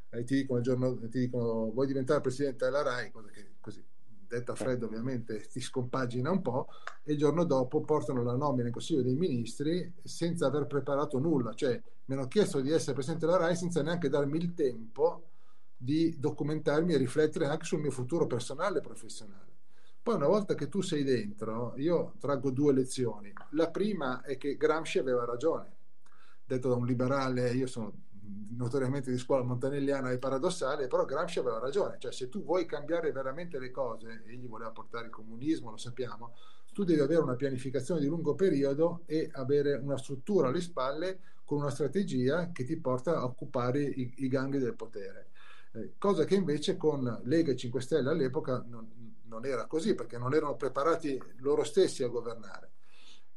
e ti dicono, giorno, ti dicono vuoi diventare presidente della RAI, cosa che così detta freddo ovviamente ti scompagina un po' e il giorno dopo portano la nomina in Consiglio dei Ministri senza aver preparato nulla, cioè mi hanno chiesto di essere presidente della RAI senza neanche darmi il tempo di documentarmi e riflettere anche sul mio futuro personale e professionale. Poi una volta che tu sei dentro, io traggo due lezioni. La prima è che Gramsci aveva ragione. Detto da un liberale, io sono notoriamente di scuola montanelliana e paradossale, però Gramsci aveva ragione. Cioè se tu vuoi cambiare veramente le cose, egli voleva portare il comunismo, lo sappiamo, tu devi avere una pianificazione di lungo periodo e avere una struttura alle spalle con una strategia che ti porta a occupare i, i gangli del potere. Eh, cosa che invece con Lega e 5 Stelle all'epoca non, non era così perché non erano preparati loro stessi a governare.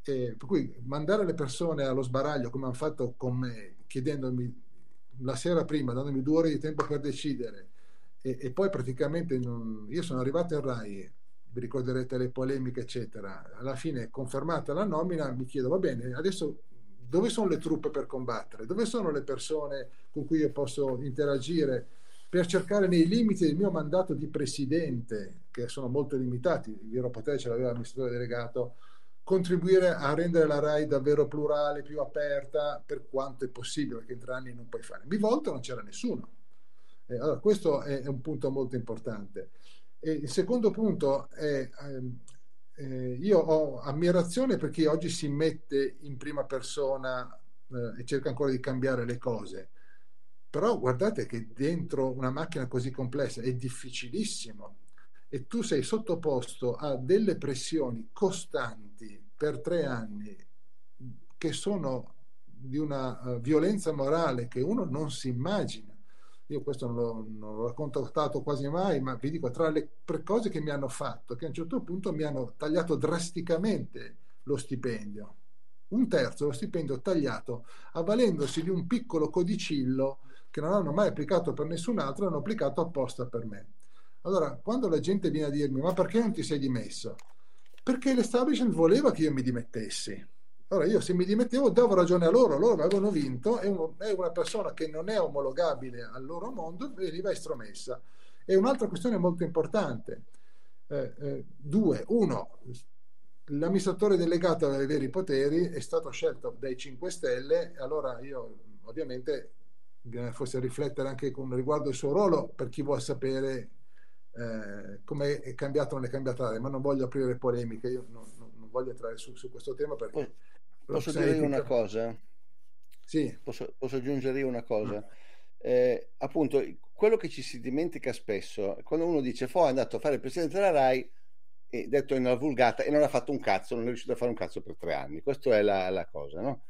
E per cui mandare le persone allo sbaraglio come hanno fatto con me, chiedendomi la sera prima, dandomi due ore di tempo per decidere, e, e poi praticamente non, io sono arrivato in RAI, vi ricorderete le polemiche, eccetera. Alla fine, confermata la nomina, mi chiedo, va bene, adesso dove sono le truppe per combattere? Dove sono le persone con cui io posso interagire? per cercare nei limiti del mio mandato di presidente, che sono molto limitati, il vero potere ce l'aveva l'amministratore delegato, contribuire a rendere la RAI davvero plurale, più aperta, per quanto è possibile, perché in tre anni non puoi fare. Mi volta non c'era nessuno. Eh, allora, questo è, un punto molto importante. E il secondo punto è, ehm, eh, io ho ammirazione per chi oggi si mette in prima persona eh, e cerca ancora di cambiare le cose però guardate che dentro una macchina così complessa è difficilissimo e tu sei sottoposto a delle pressioni costanti per tre anni che sono di una uh, violenza morale che uno non si immagina. Io questo non l'ho, non l'ho raccontato quasi mai, ma vi dico, tra le cose che mi hanno fatto, che a un certo punto mi hanno tagliato drasticamente lo stipendio. Un terzo lo stipendio tagliato, avvalendosi di un piccolo codicillo che non hanno mai applicato per nessun altro, hanno applicato apposta per me. Allora, quando la gente viene a dirmi ma perché non ti sei dimesso? Perché l'establishment voleva che io mi dimettessi. Allora io se mi dimettevo davo ragione a loro, loro avevano vinto e una persona che non è omologabile al loro mondo veniva estromessa. E un'altra questione molto importante. Eh, eh, due, uno, l'amministratore delegato aveva i veri poteri, è stato scelto dai 5 Stelle, allora io ovviamente bisogna forse riflettere anche con riguardo al suo ruolo per chi vuole sapere eh, come è cambiato o non è cambiato l'area, ma non voglio aprire polemiche, io non, non, non voglio entrare su, su, questo tema perché... Posso dire etica... una cosa? Sì. Posso, posso aggiungere una cosa? Eh, appunto, quello che ci si dimentica spesso, quando uno dice Fo è andato a fare il presidente della RAI, e detto in una vulgata, e non ha fatto un cazzo, non è riuscito a fare un cazzo per tre anni. Questa è la, la cosa, no?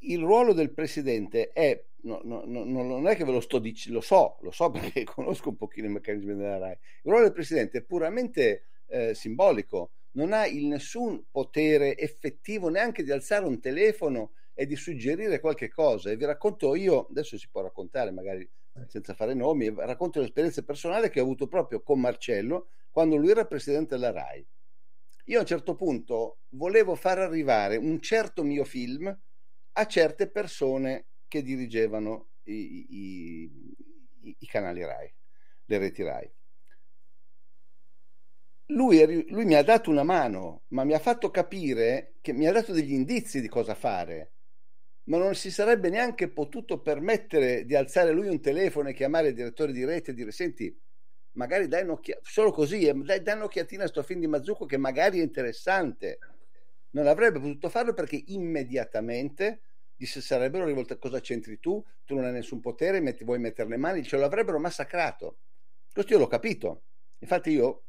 il ruolo del presidente è, no, no, no, non è che ve lo sto dicendo, lo so, lo so perché conosco un pochino i meccanismi della RAI, il ruolo del presidente è puramente eh, simbolico, non ha il nessun potere effettivo neanche di alzare un telefono e di suggerire qualche cosa. E vi racconto io, adesso si può raccontare magari senza fare nomi, racconto l'esperienza personale che ho avuto proprio con Marcello quando lui era presidente della RAI. io a un certo punto volevo far arrivare un certo mio film a certe persone che dirigevano i, i, i, canali RAI, le reti RAI. Lui, lui, mi ha dato una mano, ma mi ha fatto capire che mi ha dato degli indizi di cosa fare, ma non si sarebbe neanche potuto permettere di alzare lui un telefono e chiamare il direttore di rete e dire senti, magari dai un'occhiatina, solo così, eh, dai, dai un'occhiatina a sto film di Mazzucco che magari è interessante. Non avrebbe potuto farlo perché immediatamente si sarebbero rivolte cosa c'entri tu, tu non hai nessun potere, metti, vuoi mettere le mani, ce lo avrebbero massacrato. Questo io l'ho capito. Infatti io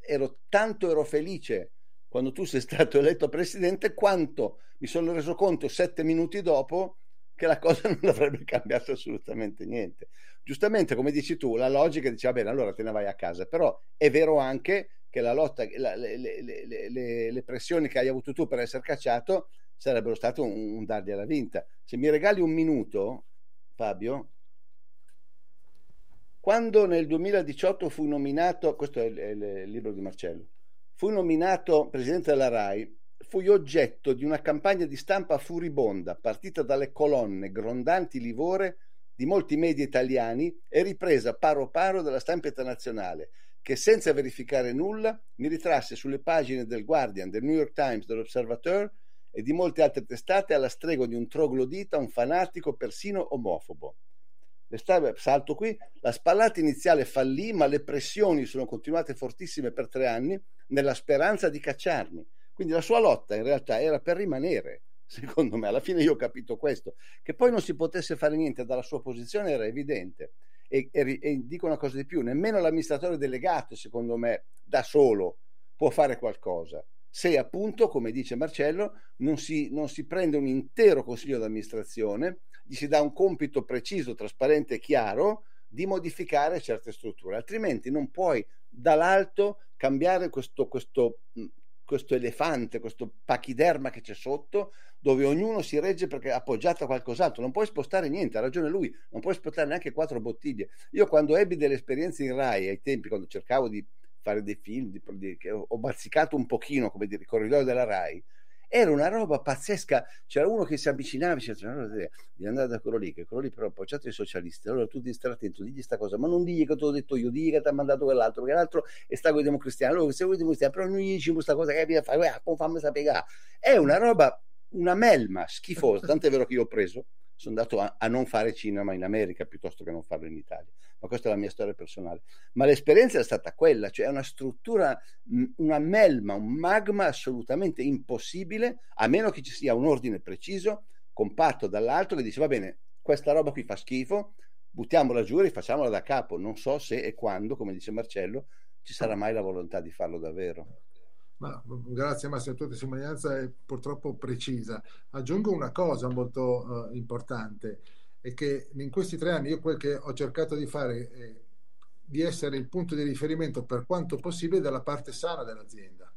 ero tanto ero felice quando tu sei stato eletto presidente quanto mi sono reso conto sette minuti dopo che la cosa non avrebbe cambiato assolutamente niente. Giustamente, come dici tu, la logica dice, va bene, allora te ne vai a casa, però è vero anche che la lotta, la, le, le, le, le, pressioni che hai avuto tu per essere cacciato sarebbero state un, un dargli alla vinta. Se mi regali un minuto, Fabio, quando nel 2018 fu nominato, questo è il, è il libro di Marcello, fu nominato presidente della RAI, fui oggetto di una campagna di stampa furibonda, partita dalle colonne grondanti livore di molti media italiani e ripresa paro paro dalla stampa internazionale, che senza verificare nulla mi ritrasse sulle pagine del Guardian, del New York Times, dell'Observateur e di molte altre testate alla stregua di un troglodita, un fanatico, persino omofobo. salto qui, la spallata iniziale fallì, ma le pressioni sono continuate fortissime per tre anni nella speranza di cacciarmi. Quindi la sua lotta in realtà era per rimanere, secondo me. Alla fine io ho capito questo. Che poi non si potesse fare niente dalla sua posizione era evidente. E, e, e dico una cosa di più, nemmeno l'amministratore delegato, secondo me, da solo può fare qualcosa se appunto, come dice Marcello, non si, non si prende un intero consiglio d'amministrazione, gli si dà un compito preciso, trasparente e chiaro di modificare certe strutture, altrimenti non puoi dall'alto cambiare questo, questo, questo elefante, questo pachiderma che c'è sotto, dove ognuno si regge perché è appoggiato a qualcos'altro, non puoi spostare niente, ha ragione lui, non puoi spostare neanche quattro bottiglie. Io quando ebbi delle esperienze in RAI ai tempi, quando cercavo di fare dei film, di, di, che ho bazzicato un pochino, come dire, il corridoio della RAI, era una roba pazzesca. C'era uno che si avvicinava diceva: no, devi andare da quello lì, che quello lì però appoggiato i socialisti. Allora tu devi stare attento, digli questa cosa, ma non digli che te l'ho detto io, digli che ti ha mandato quell'altro, perché l'altro è stato con i democristiani. Allora, se vuoi democristiani, però non gli dici questa cosa che viene a fare, eh, fammi sapere. È una roba, una melma schifosa. Tant'è vero che io ho preso sono andato a, a, non fare cinema in America piuttosto che non farlo in Italia. Ma questa è la mia storia personale. Ma l'esperienza è stata quella, cioè una struttura, una melma, un magma assolutamente impossibile, a meno che ci sia un ordine preciso, compatto dall'alto, che dice va bene, questa roba qui fa schifo, buttiamola giù e rifacciamola da capo. Non so se e quando, come dice Marcello, ci sarà mai la volontà di farlo davvero. Ma, grazie Massimo, la tua testimonianza è purtroppo precisa. Aggiungo una cosa molto uh, importante, è che in questi tre anni io quel che ho cercato di fare è di essere il punto di riferimento per quanto possibile dalla parte sana dell'azienda.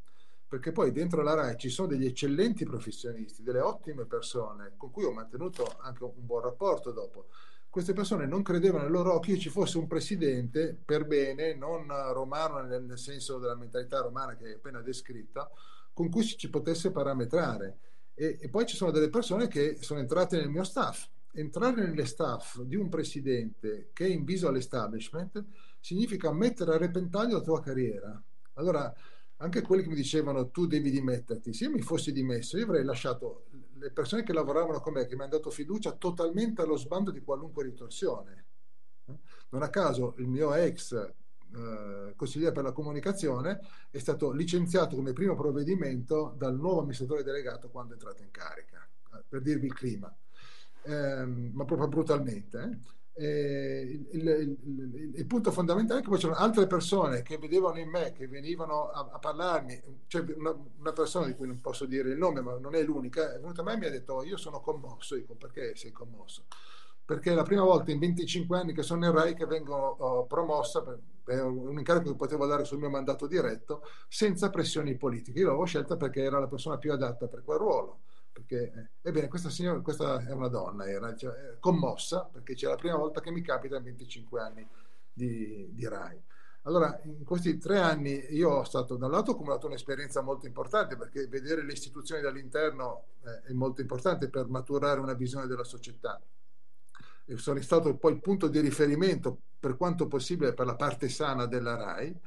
Perché poi dentro la RAI ci sono degli eccellenti professionisti, delle ottime persone con cui ho mantenuto anche un buon rapporto dopo queste persone non credevano nei loro occhi che ci fosse un presidente per bene, non romano nel senso della mentalità romana che hai appena descritta, con cui ci potesse parametrare. E, e, poi ci sono delle persone che sono entrate nel mio staff. Entrare nelle staff di un presidente che è in viso all'establishment significa mettere a repentaglio la tua carriera. Allora, anche quelli che mi dicevano tu devi dimetterti, se io mi fossi dimesso, io avrei lasciato le persone che lavoravano con me, che mi hanno dato fiducia, totalmente allo sbando di qualunque ritorsione. Non a caso il mio ex eh, consigliere per la comunicazione è stato licenziato come primo provvedimento dal nuovo amministratore delegato quando è entrato in carica, eh, per dirvi il clima, eh, ma proprio brutalmente. Eh. Il, il, il, il, punto fondamentale è che poi c'erano altre persone che vedevano in me, che venivano a, a parlarmi, cioè una, una, persona di cui non posso dire il nome, ma non è l'unica, è venuta a me e mi ha detto oh, io sono commosso, dico perché sei commosso? Perché è la prima volta in 25 anni che sono in RAI che vengo oh, promossa per, per, un incarico che potevo dare sul mio mandato diretto senza pressioni politiche. Io l'avevo scelta perché era la persona più adatta per quel ruolo perché, eh, ebbene, questa signora, questa è una donna, era cioè, commossa, perché c'è la prima volta che mi capita in 25 anni di, di RAI. Allora, in questi tre anni io ho stato da un lato accumulato un'esperienza molto importante perché vedere le istituzioni dall'interno eh, è molto importante per maturare una visione della società. E sono stato poi punto di riferimento per quanto possibile per la parte sana della RAI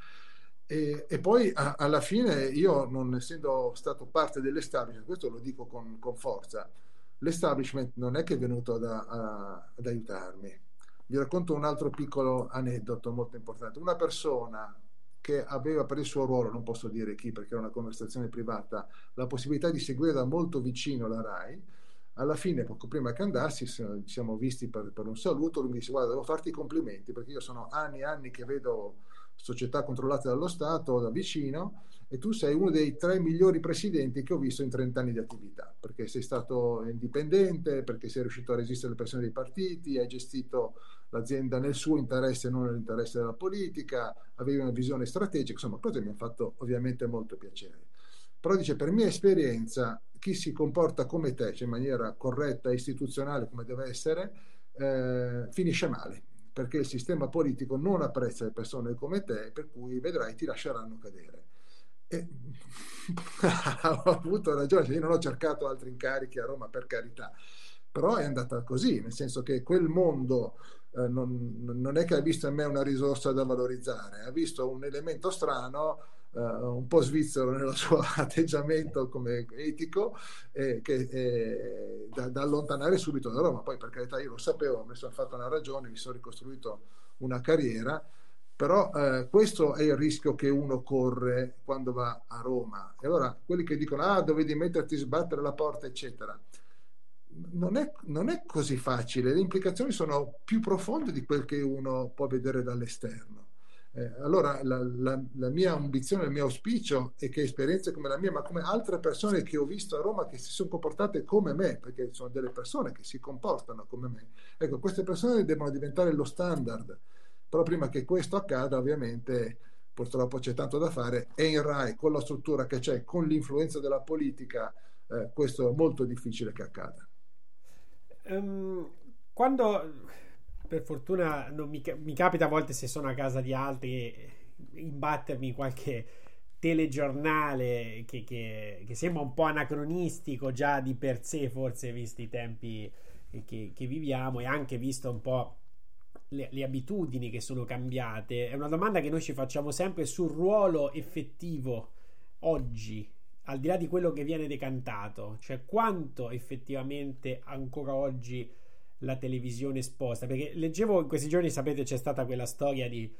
e, e poi a, alla fine io non essendo stato parte dell'establishment, questo lo dico con, con forza, l'establishment non è che è venuto ad, a, ad aiutarmi, vi racconto un altro piccolo aneddoto molto importante. Una persona che aveva per il suo ruolo, non posso dire chi perché era una conversazione privata, la possibilità di seguire da molto vicino la RAI, alla fine, poco prima che andassi, ci siamo visti per, per un saluto, lui mi disse guarda, devo farti i complimenti perché io sono anni e anni che vedo società controllate dallo Stato da vicino e tu sei uno dei tre migliori presidenti che ho visto in 30 anni di attività, perché sei stato indipendente, perché sei riuscito a resistere alle pressioni dei partiti, hai gestito l'azienda nel suo interesse e non nell'interesse della politica, avevi una visione strategica, insomma, cose mi hanno fatto ovviamente molto piacere. Però dice, per mia esperienza, chi si comporta come te, cioè in maniera corretta istituzionale come deve essere, eh, finisce male, perché il sistema politico non apprezza le persone come te, per cui vedrai ti lasceranno cadere. E ho avuto ragione, io non ho cercato altri incarichi a Roma per carità, però è andata così, nel senso che quel mondo eh, non, non, è che ha visto in me una risorsa da valorizzare, ha visto un elemento strano, eh, un po' svizzero nel suo atteggiamento come etico, eh, che, eh, da, da, allontanare subito da Roma. Poi per carità io lo sapevo, mi sono fatto una ragione, mi sono ricostruito una carriera, però eh, questo è il rischio che uno corre quando va a Roma. E allora quelli che dicono, ah, dovevi metterti, sbattere la porta, eccetera non è, non è, così facile, le implicazioni sono più profonde di quel che uno può vedere dall'esterno. Eh, allora la, la, la, mia ambizione, il mio auspicio è che esperienze come la mia, ma come altre persone che ho visto a Roma che si sono comportate come me, perché sono delle persone che si comportano come me, ecco, queste persone devono diventare lo standard. Però prima che questo accada, ovviamente, purtroppo c'è tanto da fare, e in RAI, con la struttura che c'è, con l'influenza della politica, eh, questo è molto difficile che accada. Um, quando per fortuna mi, mi, capita a volte se sono a casa di altri imbattermi in qualche telegiornale che, che, che, sembra un po' anacronistico già di per sé, forse visti i tempi che, che viviamo e anche visto un po' le, le, abitudini che sono cambiate. È una domanda che noi ci facciamo sempre sul ruolo effettivo oggi al di là di quello che viene decantato, cioè quanto effettivamente ancora oggi la televisione esposta. Perché leggevo in questi giorni, sapete, c'è stata quella storia di,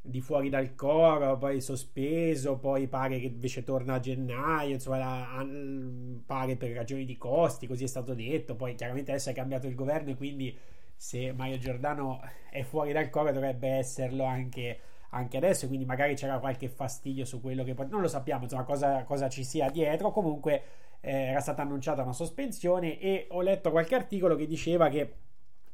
di fuori dal coro, poi sospeso, poi pare che invece torna a gennaio, insomma, la, pare per ragioni di costi, così è stato detto. Poi chiaramente adesso è cambiato il governo e quindi se Mario Giordano è fuori dal coro dovrebbe esserlo anche anche adesso, quindi magari c'era qualche fastidio su quello che poi non lo sappiamo, insomma, cosa, cosa ci sia dietro. Comunque eh, era stata annunciata una sospensione e ho letto qualche articolo che diceva che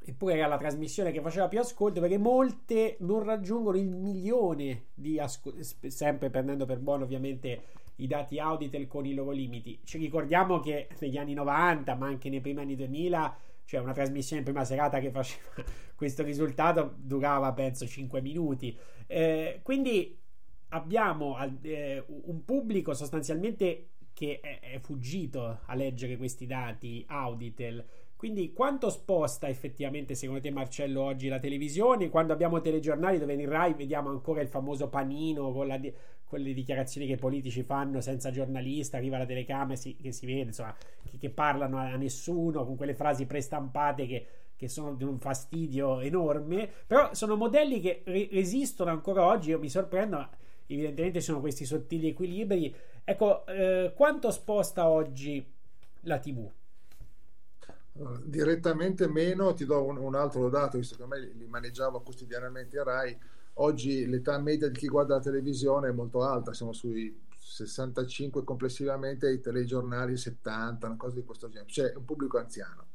eppure era la trasmissione che faceva più ascolto perché molte non raggiungono il milione di ascolti, sempre prendendo per buono ovviamente i dati Auditel con i loro limiti. Ci ricordiamo che negli anni 90, ma anche nei primi anni 2000 cioè una trasmissione in prima serata che faceva questo risultato durava penso 5 minuti eh, quindi abbiamo eh, un pubblico sostanzialmente che è, è, fuggito a leggere questi dati Auditel. Quindi quanto sposta effettivamente secondo te Marcello oggi la televisione? Quando abbiamo telegiornali dove in Rai vediamo ancora il famoso panino con la, quelle dichiarazioni che i politici fanno senza giornalista, arriva la telecamera si, che si vede, insomma, che, che, parlano a nessuno con quelle frasi prestampate che, che sono di un fastidio enorme, però sono modelli che re- resistono ancora oggi, io mi sorprendo, evidentemente sono questi sottili equilibri. Ecco, eh, quanto sposta oggi la TV? Direttamente meno, ti do un, un altro dato, visto che a me li maneggiavo quotidianamente a RAI Oggi l'età media di chi guarda la televisione è molto alta, siamo sui 65 complessivamente, i telegiornali 70, una cosa di questo genere. C'è un pubblico anziano.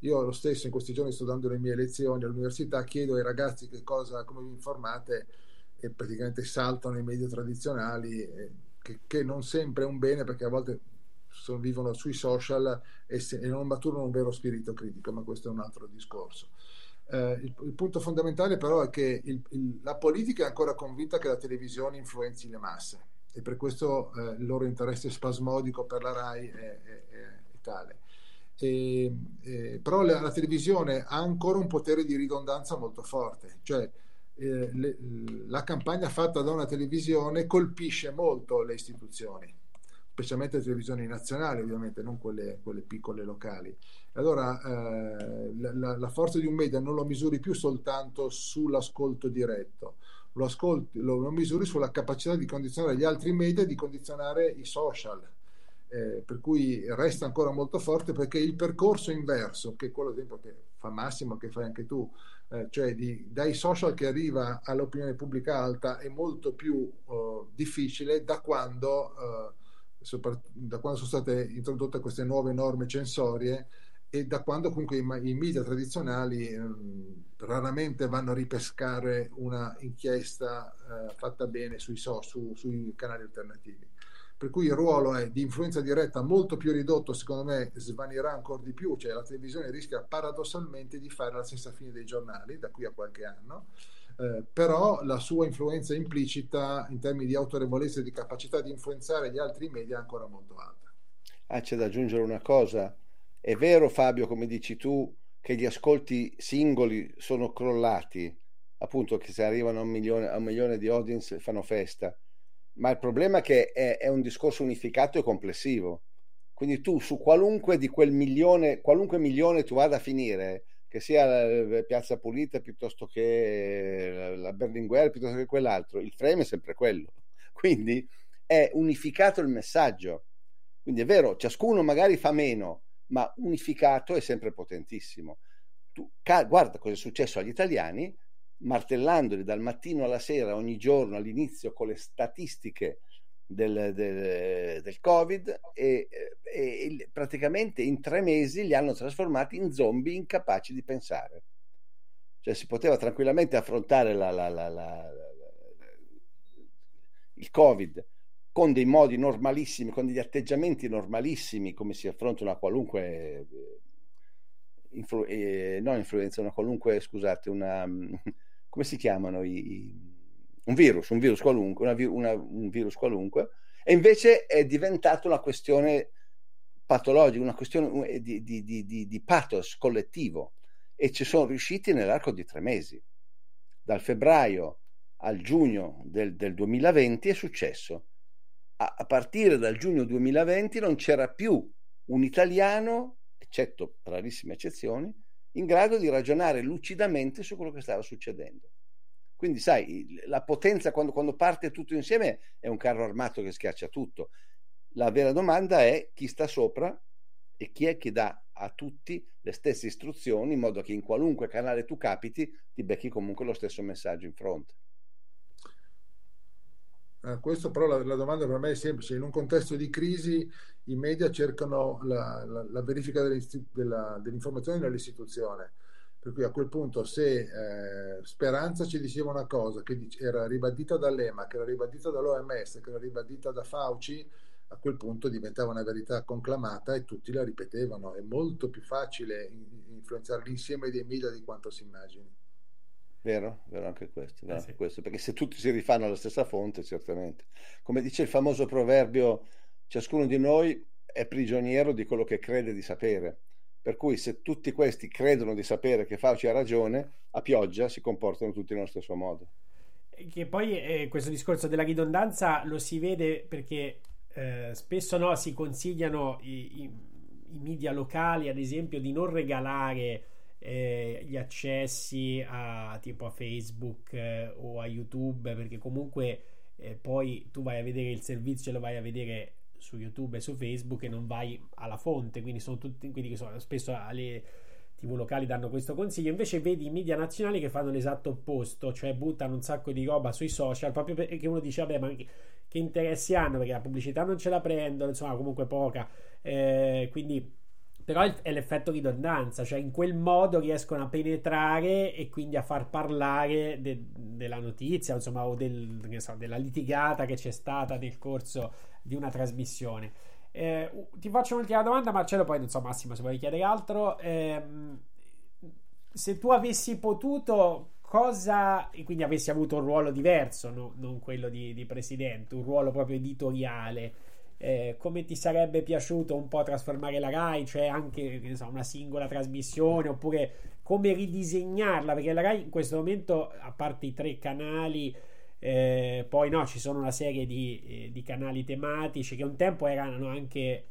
Io lo stesso in questi giorni sto dando le mie lezioni all'università, chiedo ai ragazzi che cosa, come vi informate e praticamente saltano i media tradizionali, eh, che, che, non sempre è un bene perché a volte sono, vivono sui social e, se, e non maturano un vero spirito critico, ma questo è un altro discorso. Eh, il, il, punto fondamentale però è che il, il, la politica è ancora convinta che la televisione influenzi le masse e per questo eh, il loro interesse spasmodico per la RAI è, è, è tale. E, e, però la, la, televisione ha ancora un potere di ridondanza molto forte, cioè eh, le, la campagna fatta da una televisione colpisce molto le istituzioni, specialmente le televisioni nazionali ovviamente, non quelle, quelle piccole locali. Allora eh, la, la, forza di un media non lo misuri più soltanto sull'ascolto diretto, lo, ascolti, lo, lo misuri sulla capacità di condizionare gli altri media e di condizionare i social eh, per cui resta ancora molto forte perché il percorso inverso, che è quello che fa Massimo, che fai anche tu, eh, cioè di, dai social che arriva all'opinione pubblica alta, è molto più uh, difficile da quando, uh, sopra, da quando sono state introdotte queste nuove norme censorie e da quando comunque i, i media tradizionali eh, raramente vanno a ripescare una inchiesta eh, fatta bene sui, so, su, sui canali alternativi per cui il ruolo è di influenza diretta molto più ridotto, secondo me svanirà ancora di più, cioè la televisione rischia paradossalmente di fare la stessa fine dei giornali da qui a qualche anno, eh, però la sua influenza implicita in termini di autorevolezza e di capacità di influenzare gli altri media è ancora molto alta. Ah, c'è da aggiungere una cosa, è vero Fabio, come dici tu, che gli ascolti singoli sono crollati, appunto che se arrivano a un milione, a un milione di audience fanno festa ma il problema è che è, è un discorso unificato e complessivo. Quindi tu su qualunque di quel milione, qualunque milione tu vada a finire, che sia Piazza Pulita piuttosto che la Berlinguer, piuttosto che quell'altro, il frame è sempre quello. Quindi è unificato il messaggio. Quindi è vero, ciascuno magari fa meno, ma unificato è sempre potentissimo. Tu, guarda cosa è successo agli italiani martellandoli dal mattino alla sera ogni giorno all'inizio con le statistiche del, del, del Covid e, e, praticamente in tre mesi li hanno trasformati in zombie incapaci di pensare. Cioè si poteva tranquillamente affrontare la, la, la, il Covid con dei modi normalissimi, con degli atteggiamenti normalissimi, come si affronta una qualunque eh, influ- eh, non influenza, una qualunque, scusate, una come si chiamano i, i, un virus, un virus qualunque, una, una, un virus qualunque, e invece è diventato una questione patologica, una questione di, di, di, di pathos collettivo e ci sono riusciti nell'arco di tre mesi. Dal febbraio al giugno del, del 2020 è successo. A, a, partire dal giugno 2020 non c'era più un italiano, eccetto rarissime eccezioni, in grado di ragionare lucidamente su quello che stava succedendo. Quindi, sai, la potenza quando, quando parte tutto insieme è un carro armato che schiaccia tutto. La vera domanda è chi sta sopra e chi è che dà a tutti le stesse istruzioni in modo che in qualunque canale tu capiti ti becchi comunque lo stesso messaggio in fronte. Eh, questo però la, la, domanda per me è semplice. In un contesto di crisi i media cercano la, la, la verifica della, dell'informazione nell'istituzione. Per cui a quel punto se eh, Speranza ci diceva una cosa che era ribadita dall'EMA, che era ribadita dall'OMS, che era ribadita da Fauci, a quel punto diventava una verità conclamata e tutti la ripetevano. È molto più facile influenzare l'insieme dei media di quanto si immagini. Vero, vero anche questo, vero eh sì. anche questo, perché se tutti si rifanno alla stessa fonte, certamente. Come dice il famoso proverbio, ciascuno di noi è prigioniero di quello che crede di sapere. Per cui se tutti questi credono di sapere che Fauci ha ragione, a pioggia si comportano tutti nello stesso modo. Che poi eh, questo discorso della ridondanza lo si vede perché eh, spesso no, si consigliano i, i, i media locali, ad esempio, di non regalare eh, gli accessi a tipo a Facebook eh, o a YouTube perché comunque eh, poi tu vai a vedere il servizio e lo vai a vedere su YouTube e su Facebook e non vai alla fonte quindi sono tutti quindi sono, spesso alle tv locali danno questo consiglio. Invece vedi i media nazionali che fanno l'esatto opposto cioè buttano un sacco di roba sui social proprio perché uno dice vabbè ma che, che interessi hanno? Perché la pubblicità non ce la prendono insomma comunque poca. Eh, quindi però è l'effetto ridondanza, cioè in quel modo riescono a penetrare e quindi a far parlare de- della notizia, insomma, o del, so, della litigata che c'è stata nel corso di una trasmissione. Eh, ti faccio un'ultima domanda, Marcello, poi non so Massimo se vuoi chiedere altro. Eh, se tu avessi potuto, cosa, e quindi avessi avuto un ruolo diverso, no? non quello di, di, presidente, un ruolo proprio editoriale, eh, come ti sarebbe piaciuto un po' trasformare la RAI, cioè anche so, una singola trasmissione, oppure come ridisegnarla, perché la RAI in questo momento, a parte i tre canali, eh, poi no, ci sono una serie di, eh, di, canali tematici che un tempo erano anche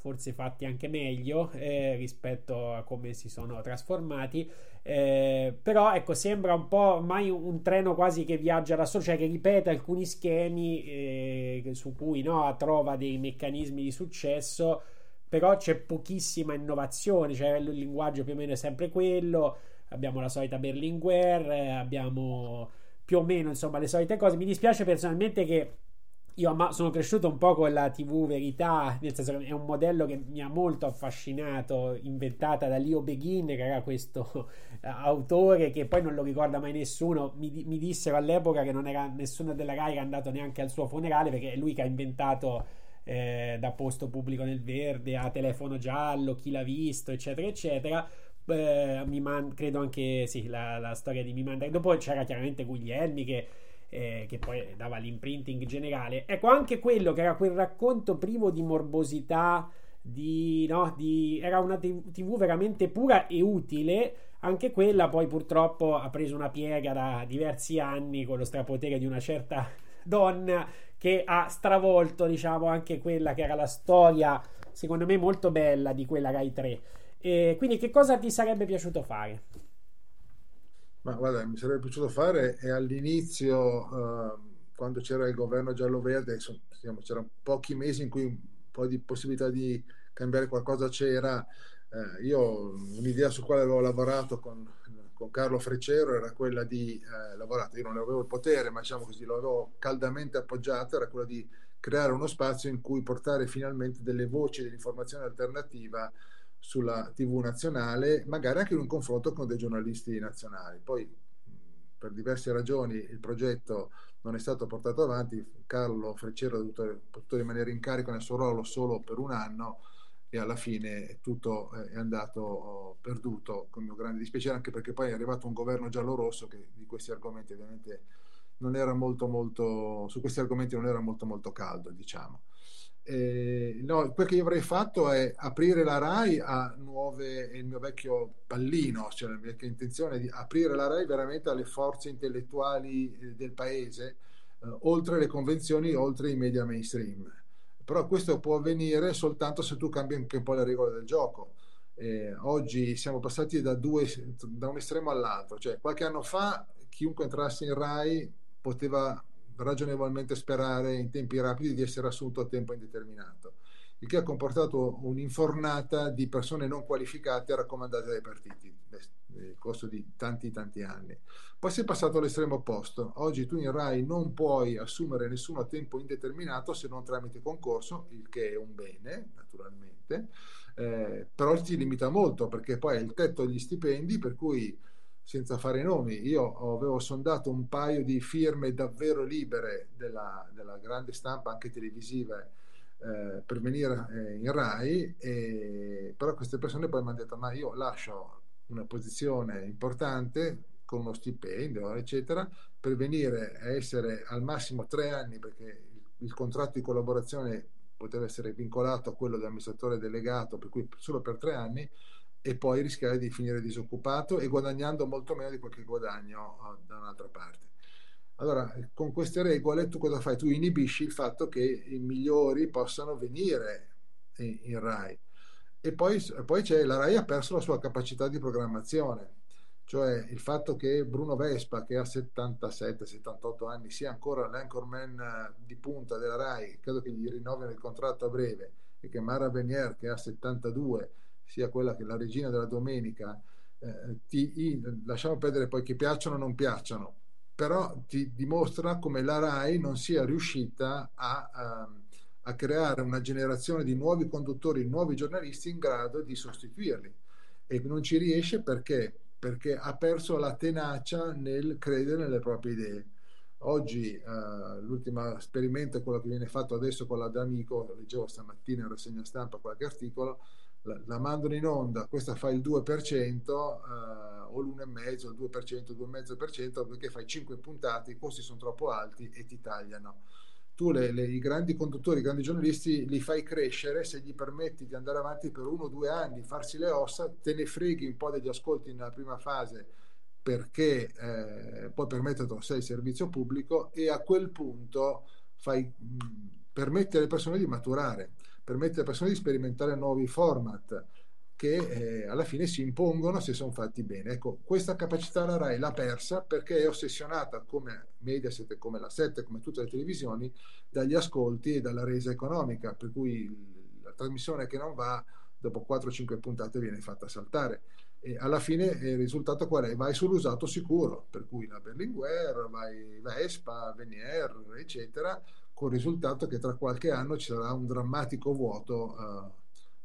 forse fatti anche meglio eh, rispetto a come si sono trasformati. Eh, però ecco, sembra un po' un, un, treno quasi che viaggia da solo, cioè che ripete alcuni schemi eh, su cui no, trova dei meccanismi di successo, però c'è pochissima innovazione, cioè il linguaggio più o meno è sempre quello. Abbiamo la solita Berlinguer, eh, abbiamo più o meno insomma le solite cose. Mi dispiace personalmente che io sono cresciuto un po' con la TV Verità, nel senso che è un modello che mi ha molto affascinato, inventata da Leo Beghin, che era questo autore che poi non lo ricorda mai nessuno. Mi, mi dissero all'epoca che non era nessuno della Rai che è andato neanche al suo funerale perché è lui che ha inventato eh, da posto pubblico nel verde a telefono giallo, chi l'ha visto, eccetera, eccetera. Eh, man- credo anche sì, la, la storia di Mi Manda. Dopo c'era chiaramente Guglielmi che eh, che poi dava l'imprinting generale. Ecco, anche quello che era quel racconto privo di morbosità, di, no, di, era una TV veramente pura e utile. Anche quella poi purtroppo ha preso una piega da diversi anni con lo strapotere di una certa donna che ha stravolto, diciamo, anche quella che era la storia, secondo me, molto bella di quella Rai 3. E quindi, che cosa ti sarebbe piaciuto fare? Ma guarda, mi sarebbe piaciuto fare è all'inizio, uh, quando c'era il governo giallo-verde, c'erano pochi mesi in cui un po' di possibilità di cambiare qualcosa c'era. Uh, io un'idea su quale avevo lavorato con, con Carlo Freccero era quella di uh, lavorare, io non avevo il potere, ma diciamo così, lo avevo caldamente appoggiato, era quella di creare uno spazio in cui portare finalmente delle voci dell'informazione alternativa sulla TV nazionale, magari anche in un confronto con dei giornalisti nazionali. Poi, per diverse ragioni, il progetto non è stato portato avanti. Carlo Freccero ha dovuto, potuto rimanere in carico nel suo ruolo solo per un anno e alla fine tutto è andato perduto con mio grande dispiacere anche perché poi è arrivato un governo giallo-rosso che di questi argomenti ovviamente non era molto molto su questi argomenti non era molto molto caldo diciamo eh, no, quel che io avrei fatto è aprire la RAI a nuove, il mio vecchio pallino, cioè la mia intenzione è di aprire la RAI veramente alle forze intellettuali eh, del paese, eh, oltre le convenzioni, oltre i media mainstream. Però questo può avvenire soltanto se tu cambi anche un po' le regole del gioco. Eh, oggi siamo passati da, due, da un estremo all'altro, cioè qualche anno fa chiunque entrasse in RAI poteva ragionevolmente sperare in tempi rapidi di essere assunto a tempo indeterminato, il che ha comportato un'infornata di persone non qualificate raccomandate dai partiti nel corso di tanti tanti anni. Poi si è passato all'estremo opposto. Oggi tu in RAI non puoi assumere nessuno a tempo indeterminato se non tramite concorso, il che è un bene, naturalmente, eh, però ti limita molto perché poi è il tetto degli stipendi per cui senza fare nomi, io avevo sondato un paio di firme davvero libere della, della grande stampa, anche televisiva, eh, per venire eh, in RAI, e, però queste persone poi mi hanno detto ma io lascio una posizione importante con uno stipendio, eccetera, per venire a essere al massimo tre anni, perché il, il contratto di collaborazione poteva essere vincolato a quello dell'amministratore delegato, per cui solo per tre anni, e poi rischiare di finire disoccupato e guadagnando molto meno di quel che guadagno uh, da un'altra parte. Allora, con queste regole tu cosa fai? Tu inibisci il fatto che i migliori possano venire in, in RAI. E poi, poi c'è, la RAI ha perso la sua capacità di programmazione, cioè il fatto che Bruno Vespa, che ha 77-78 anni, sia ancora l'anchorman eh, di punta della RAI, credo che gli rinnovino il contratto a breve, e che Mara Venier, che ha 72, sia quella che la regina della domenica, eh, ti, lasciamo perdere poi che piacciono o non piacciono, però ti dimostra come la RAI non sia riuscita a, a, ehm, a creare una generazione di nuovi conduttori, nuovi giornalisti in grado di sostituirli. E non ci riesce perché? Perché ha perso la tenacia nel credere nelle proprie idee. Oggi eh, l'ultimo esperimento è quello che viene fatto adesso con la D'Amico, leggevo stamattina in rassegna stampa qualche articolo, la, mandano in onda, questa fa il 2%, eh, o l'1,5%, il 2%, il 2,5%, perché fai 5 puntate, i costi sono troppo alti e ti tagliano. Tu le, le, i grandi conduttori, i grandi giornalisti li fai crescere, se gli permetti di andare avanti per uno o due anni, farsi le ossa, te ne freghi un po' degli ascolti nella prima fase perché eh, poi permetterlo sei il servizio pubblico e a quel punto fai, mh, permette alle persone di maturare permette alle persone di sperimentare nuovi format che eh, alla fine si impongono se sono fatti bene. Ecco, questa capacità la RAI l'ha persa perché è ossessionata come Mediaset, come la 7, come tutte le televisioni, dagli ascolti e dalla resa economica, per cui la trasmissione che non va dopo 4-5 puntate viene fatta saltare. E alla fine il risultato qual è? Vai sull'usato sicuro, per cui la Berlinguer, vai Vespa, Venier, eccetera, con il risultato che tra qualche anno ci sarà un drammatico vuoto uh,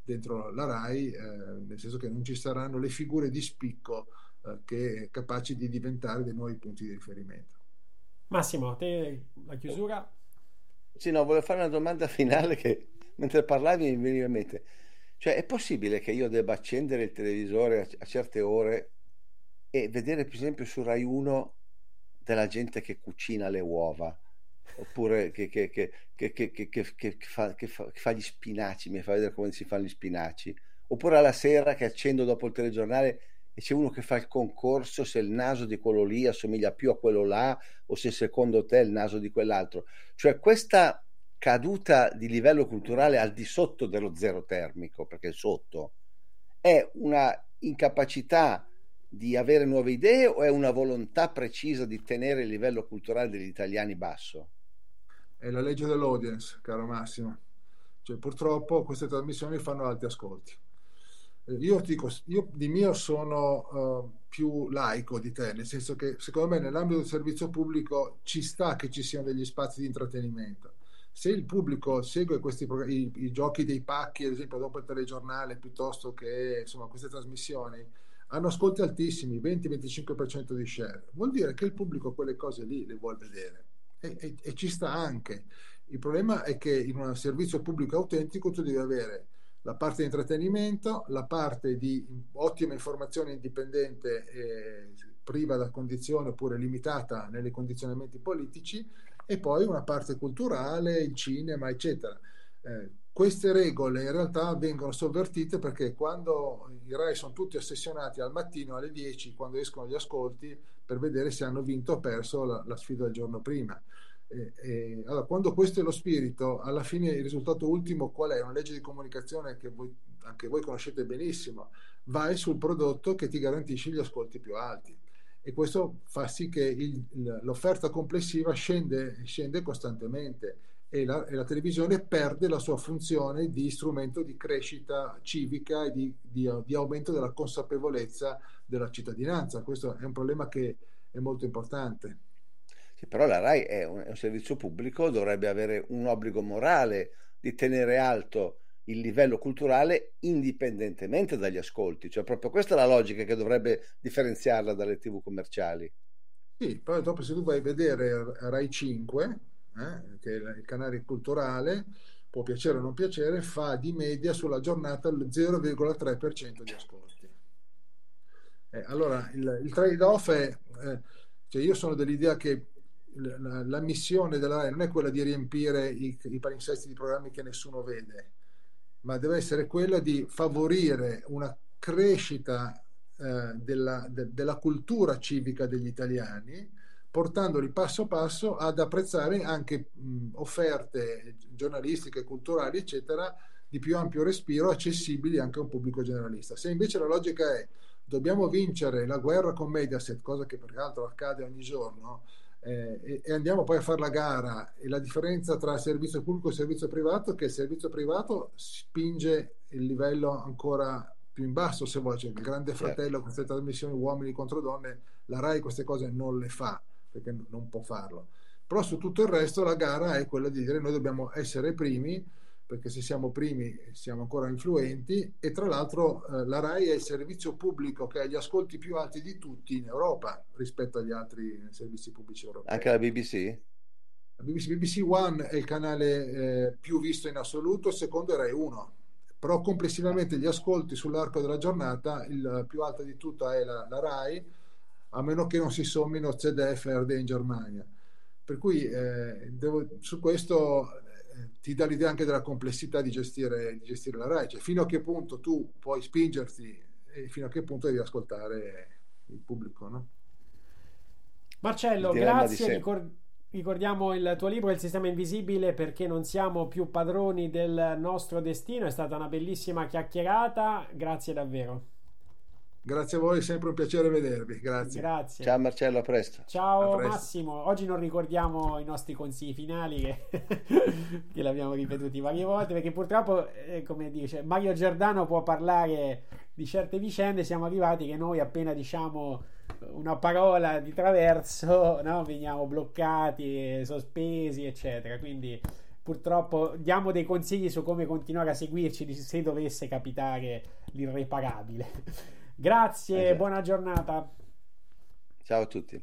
dentro la RAI, eh, nel senso che non ci saranno le figure di spicco eh, che capaci di diventare dei nuovi punti di riferimento. Massimo, a te la chiusura? Sì, no, volevo fare una domanda finale che mentre parlavi mi veniva in mente. Cioè, è possibile che io debba accendere il televisore a, a certe ore e vedere, per esempio, su Rai 1 della gente che cucina le uova? Oppure che, fa, gli spinaci, mi fa vedere come si fanno gli spinaci, oppure alla sera che accendo dopo il telegiornale e c'è uno che fa il concorso se il naso di quello lì assomiglia più a quello là o se secondo te il naso di quell'altro. Cioè questa caduta di livello culturale al di sotto dello zero termico, perché sotto, è una incapacità di avere nuove idee o è una volontà precisa di tenere il livello culturale degli italiani basso? È la legge dell'audience, caro Massimo. Cioè, purtroppo queste trasmissioni fanno alti ascolti. Eh, io, dico, io di mio sono uh, più laico di te, nel senso che secondo me nell'ambito del servizio pubblico ci sta che ci siano degli spazi di intrattenimento. Se il pubblico segue questi i, i giochi dei pacchi, ad esempio dopo il telegiornale, piuttosto che insomma, queste trasmissioni, hanno ascolti altissimi, 20-25% di share, vuol dire che il pubblico quelle cose lì le vuole vedere e, e, e, ci sta anche. Il problema è che in un servizio pubblico autentico tu devi avere la parte di intrattenimento, la parte di ottima informazione indipendente e priva da condizioni oppure limitata nei condizionamenti politici e poi una parte culturale, il cinema, eccetera. Eh, queste regole in realtà vengono sovvertite perché quando i RAI sono tutti ossessionati al mattino alle 10, quando escono gli ascolti, per vedere se hanno vinto o perso la, la sfida del giorno prima. E, e, allora, quando questo è lo spirito, alla fine il risultato ultimo qual è? Una legge di comunicazione che voi, anche voi conoscete benissimo, vai sul prodotto che ti garantisce gli ascolti più alti e questo fa sì che il, l'offerta complessiva scende, scende costantemente e la, e la, televisione perde la sua funzione di strumento di crescita civica e di, di, di aumento della consapevolezza della cittadinanza. Questo è un problema che è molto importante. Sì, però la RAI è un, è un, servizio pubblico, dovrebbe avere un obbligo morale di tenere alto il livello culturale indipendentemente dagli ascolti, cioè proprio questa è la logica che dovrebbe differenziarla dalle tv commerciali. Sì, poi dopo se tu vai a vedere Rai 5, eh, che è il canale culturale, può piacere o non piacere, fa di media sulla giornata il 0,3% di ascolti. Eh, allora il, il trade-off è, eh, cioè io sono dell'idea che la, la, missione della RAI non è quella di riempire i, i palinsesti di programmi che nessuno vede, ma deve essere quella di favorire una crescita eh, della, de, della cultura civica degli italiani, portandoli passo passo ad apprezzare anche mh, offerte giornalistiche, culturali, eccetera, di più ampio respiro, accessibili anche a un pubblico generalista. Se invece la logica è dobbiamo vincere la guerra con Mediaset, cosa che peraltro accade ogni giorno, eh, e, e, andiamo poi a fare la gara e la differenza tra servizio pubblico e servizio privato è che il servizio privato spinge il livello ancora più in basso se vuoi, cioè il grande certo. fratello, queste trasmissioni uomini contro donne, la RAI queste cose non le fa perché non può farlo. Però su tutto il resto la gara è quella di dire noi dobbiamo essere primi, perché se siamo primi siamo ancora influenti e tra l'altro eh, la RAI è il servizio pubblico che ha gli ascolti più alti di tutti in Europa rispetto agli altri servizi pubblici europei. Anche la BBC? La BBC, BBC One è il canale eh, più visto in assoluto, secondo è Rai 1 però complessivamente gli ascolti sull'arco della giornata, il più alta di tutta è la, la RAI, a meno che non si sommino ZDF e RD in Germania. Per cui eh, devo, su questo ti dà l'idea anche della complessità di gestire, di gestire la RAI, cioè fino a che punto tu puoi spingerti e fino a che punto devi ascoltare il pubblico. No? Marcello, grazie. Ricor- ricordiamo il tuo libro Il sistema invisibile perché non siamo più padroni del nostro destino. È stata una bellissima chiacchierata. Grazie davvero. Grazie a voi, è sempre un piacere vedervi. Grazie. Grazie. Ciao Marcello, a presto. Ciao a presto. Massimo. Oggi non ricordiamo i nostri consigli finali che, che l'abbiamo ripetuti varie volte perché purtroppo, eh, come dice Mario Giordano, può parlare di certe vicende. Siamo arrivati che noi appena diciamo una parola di traverso, no? veniamo bloccati, sospesi, eccetera. Quindi purtroppo diamo dei consigli su come continuare a seguirci se dovesse capitare l'irreparabile. Grazie, eh buona giornata. Ciao a tutti.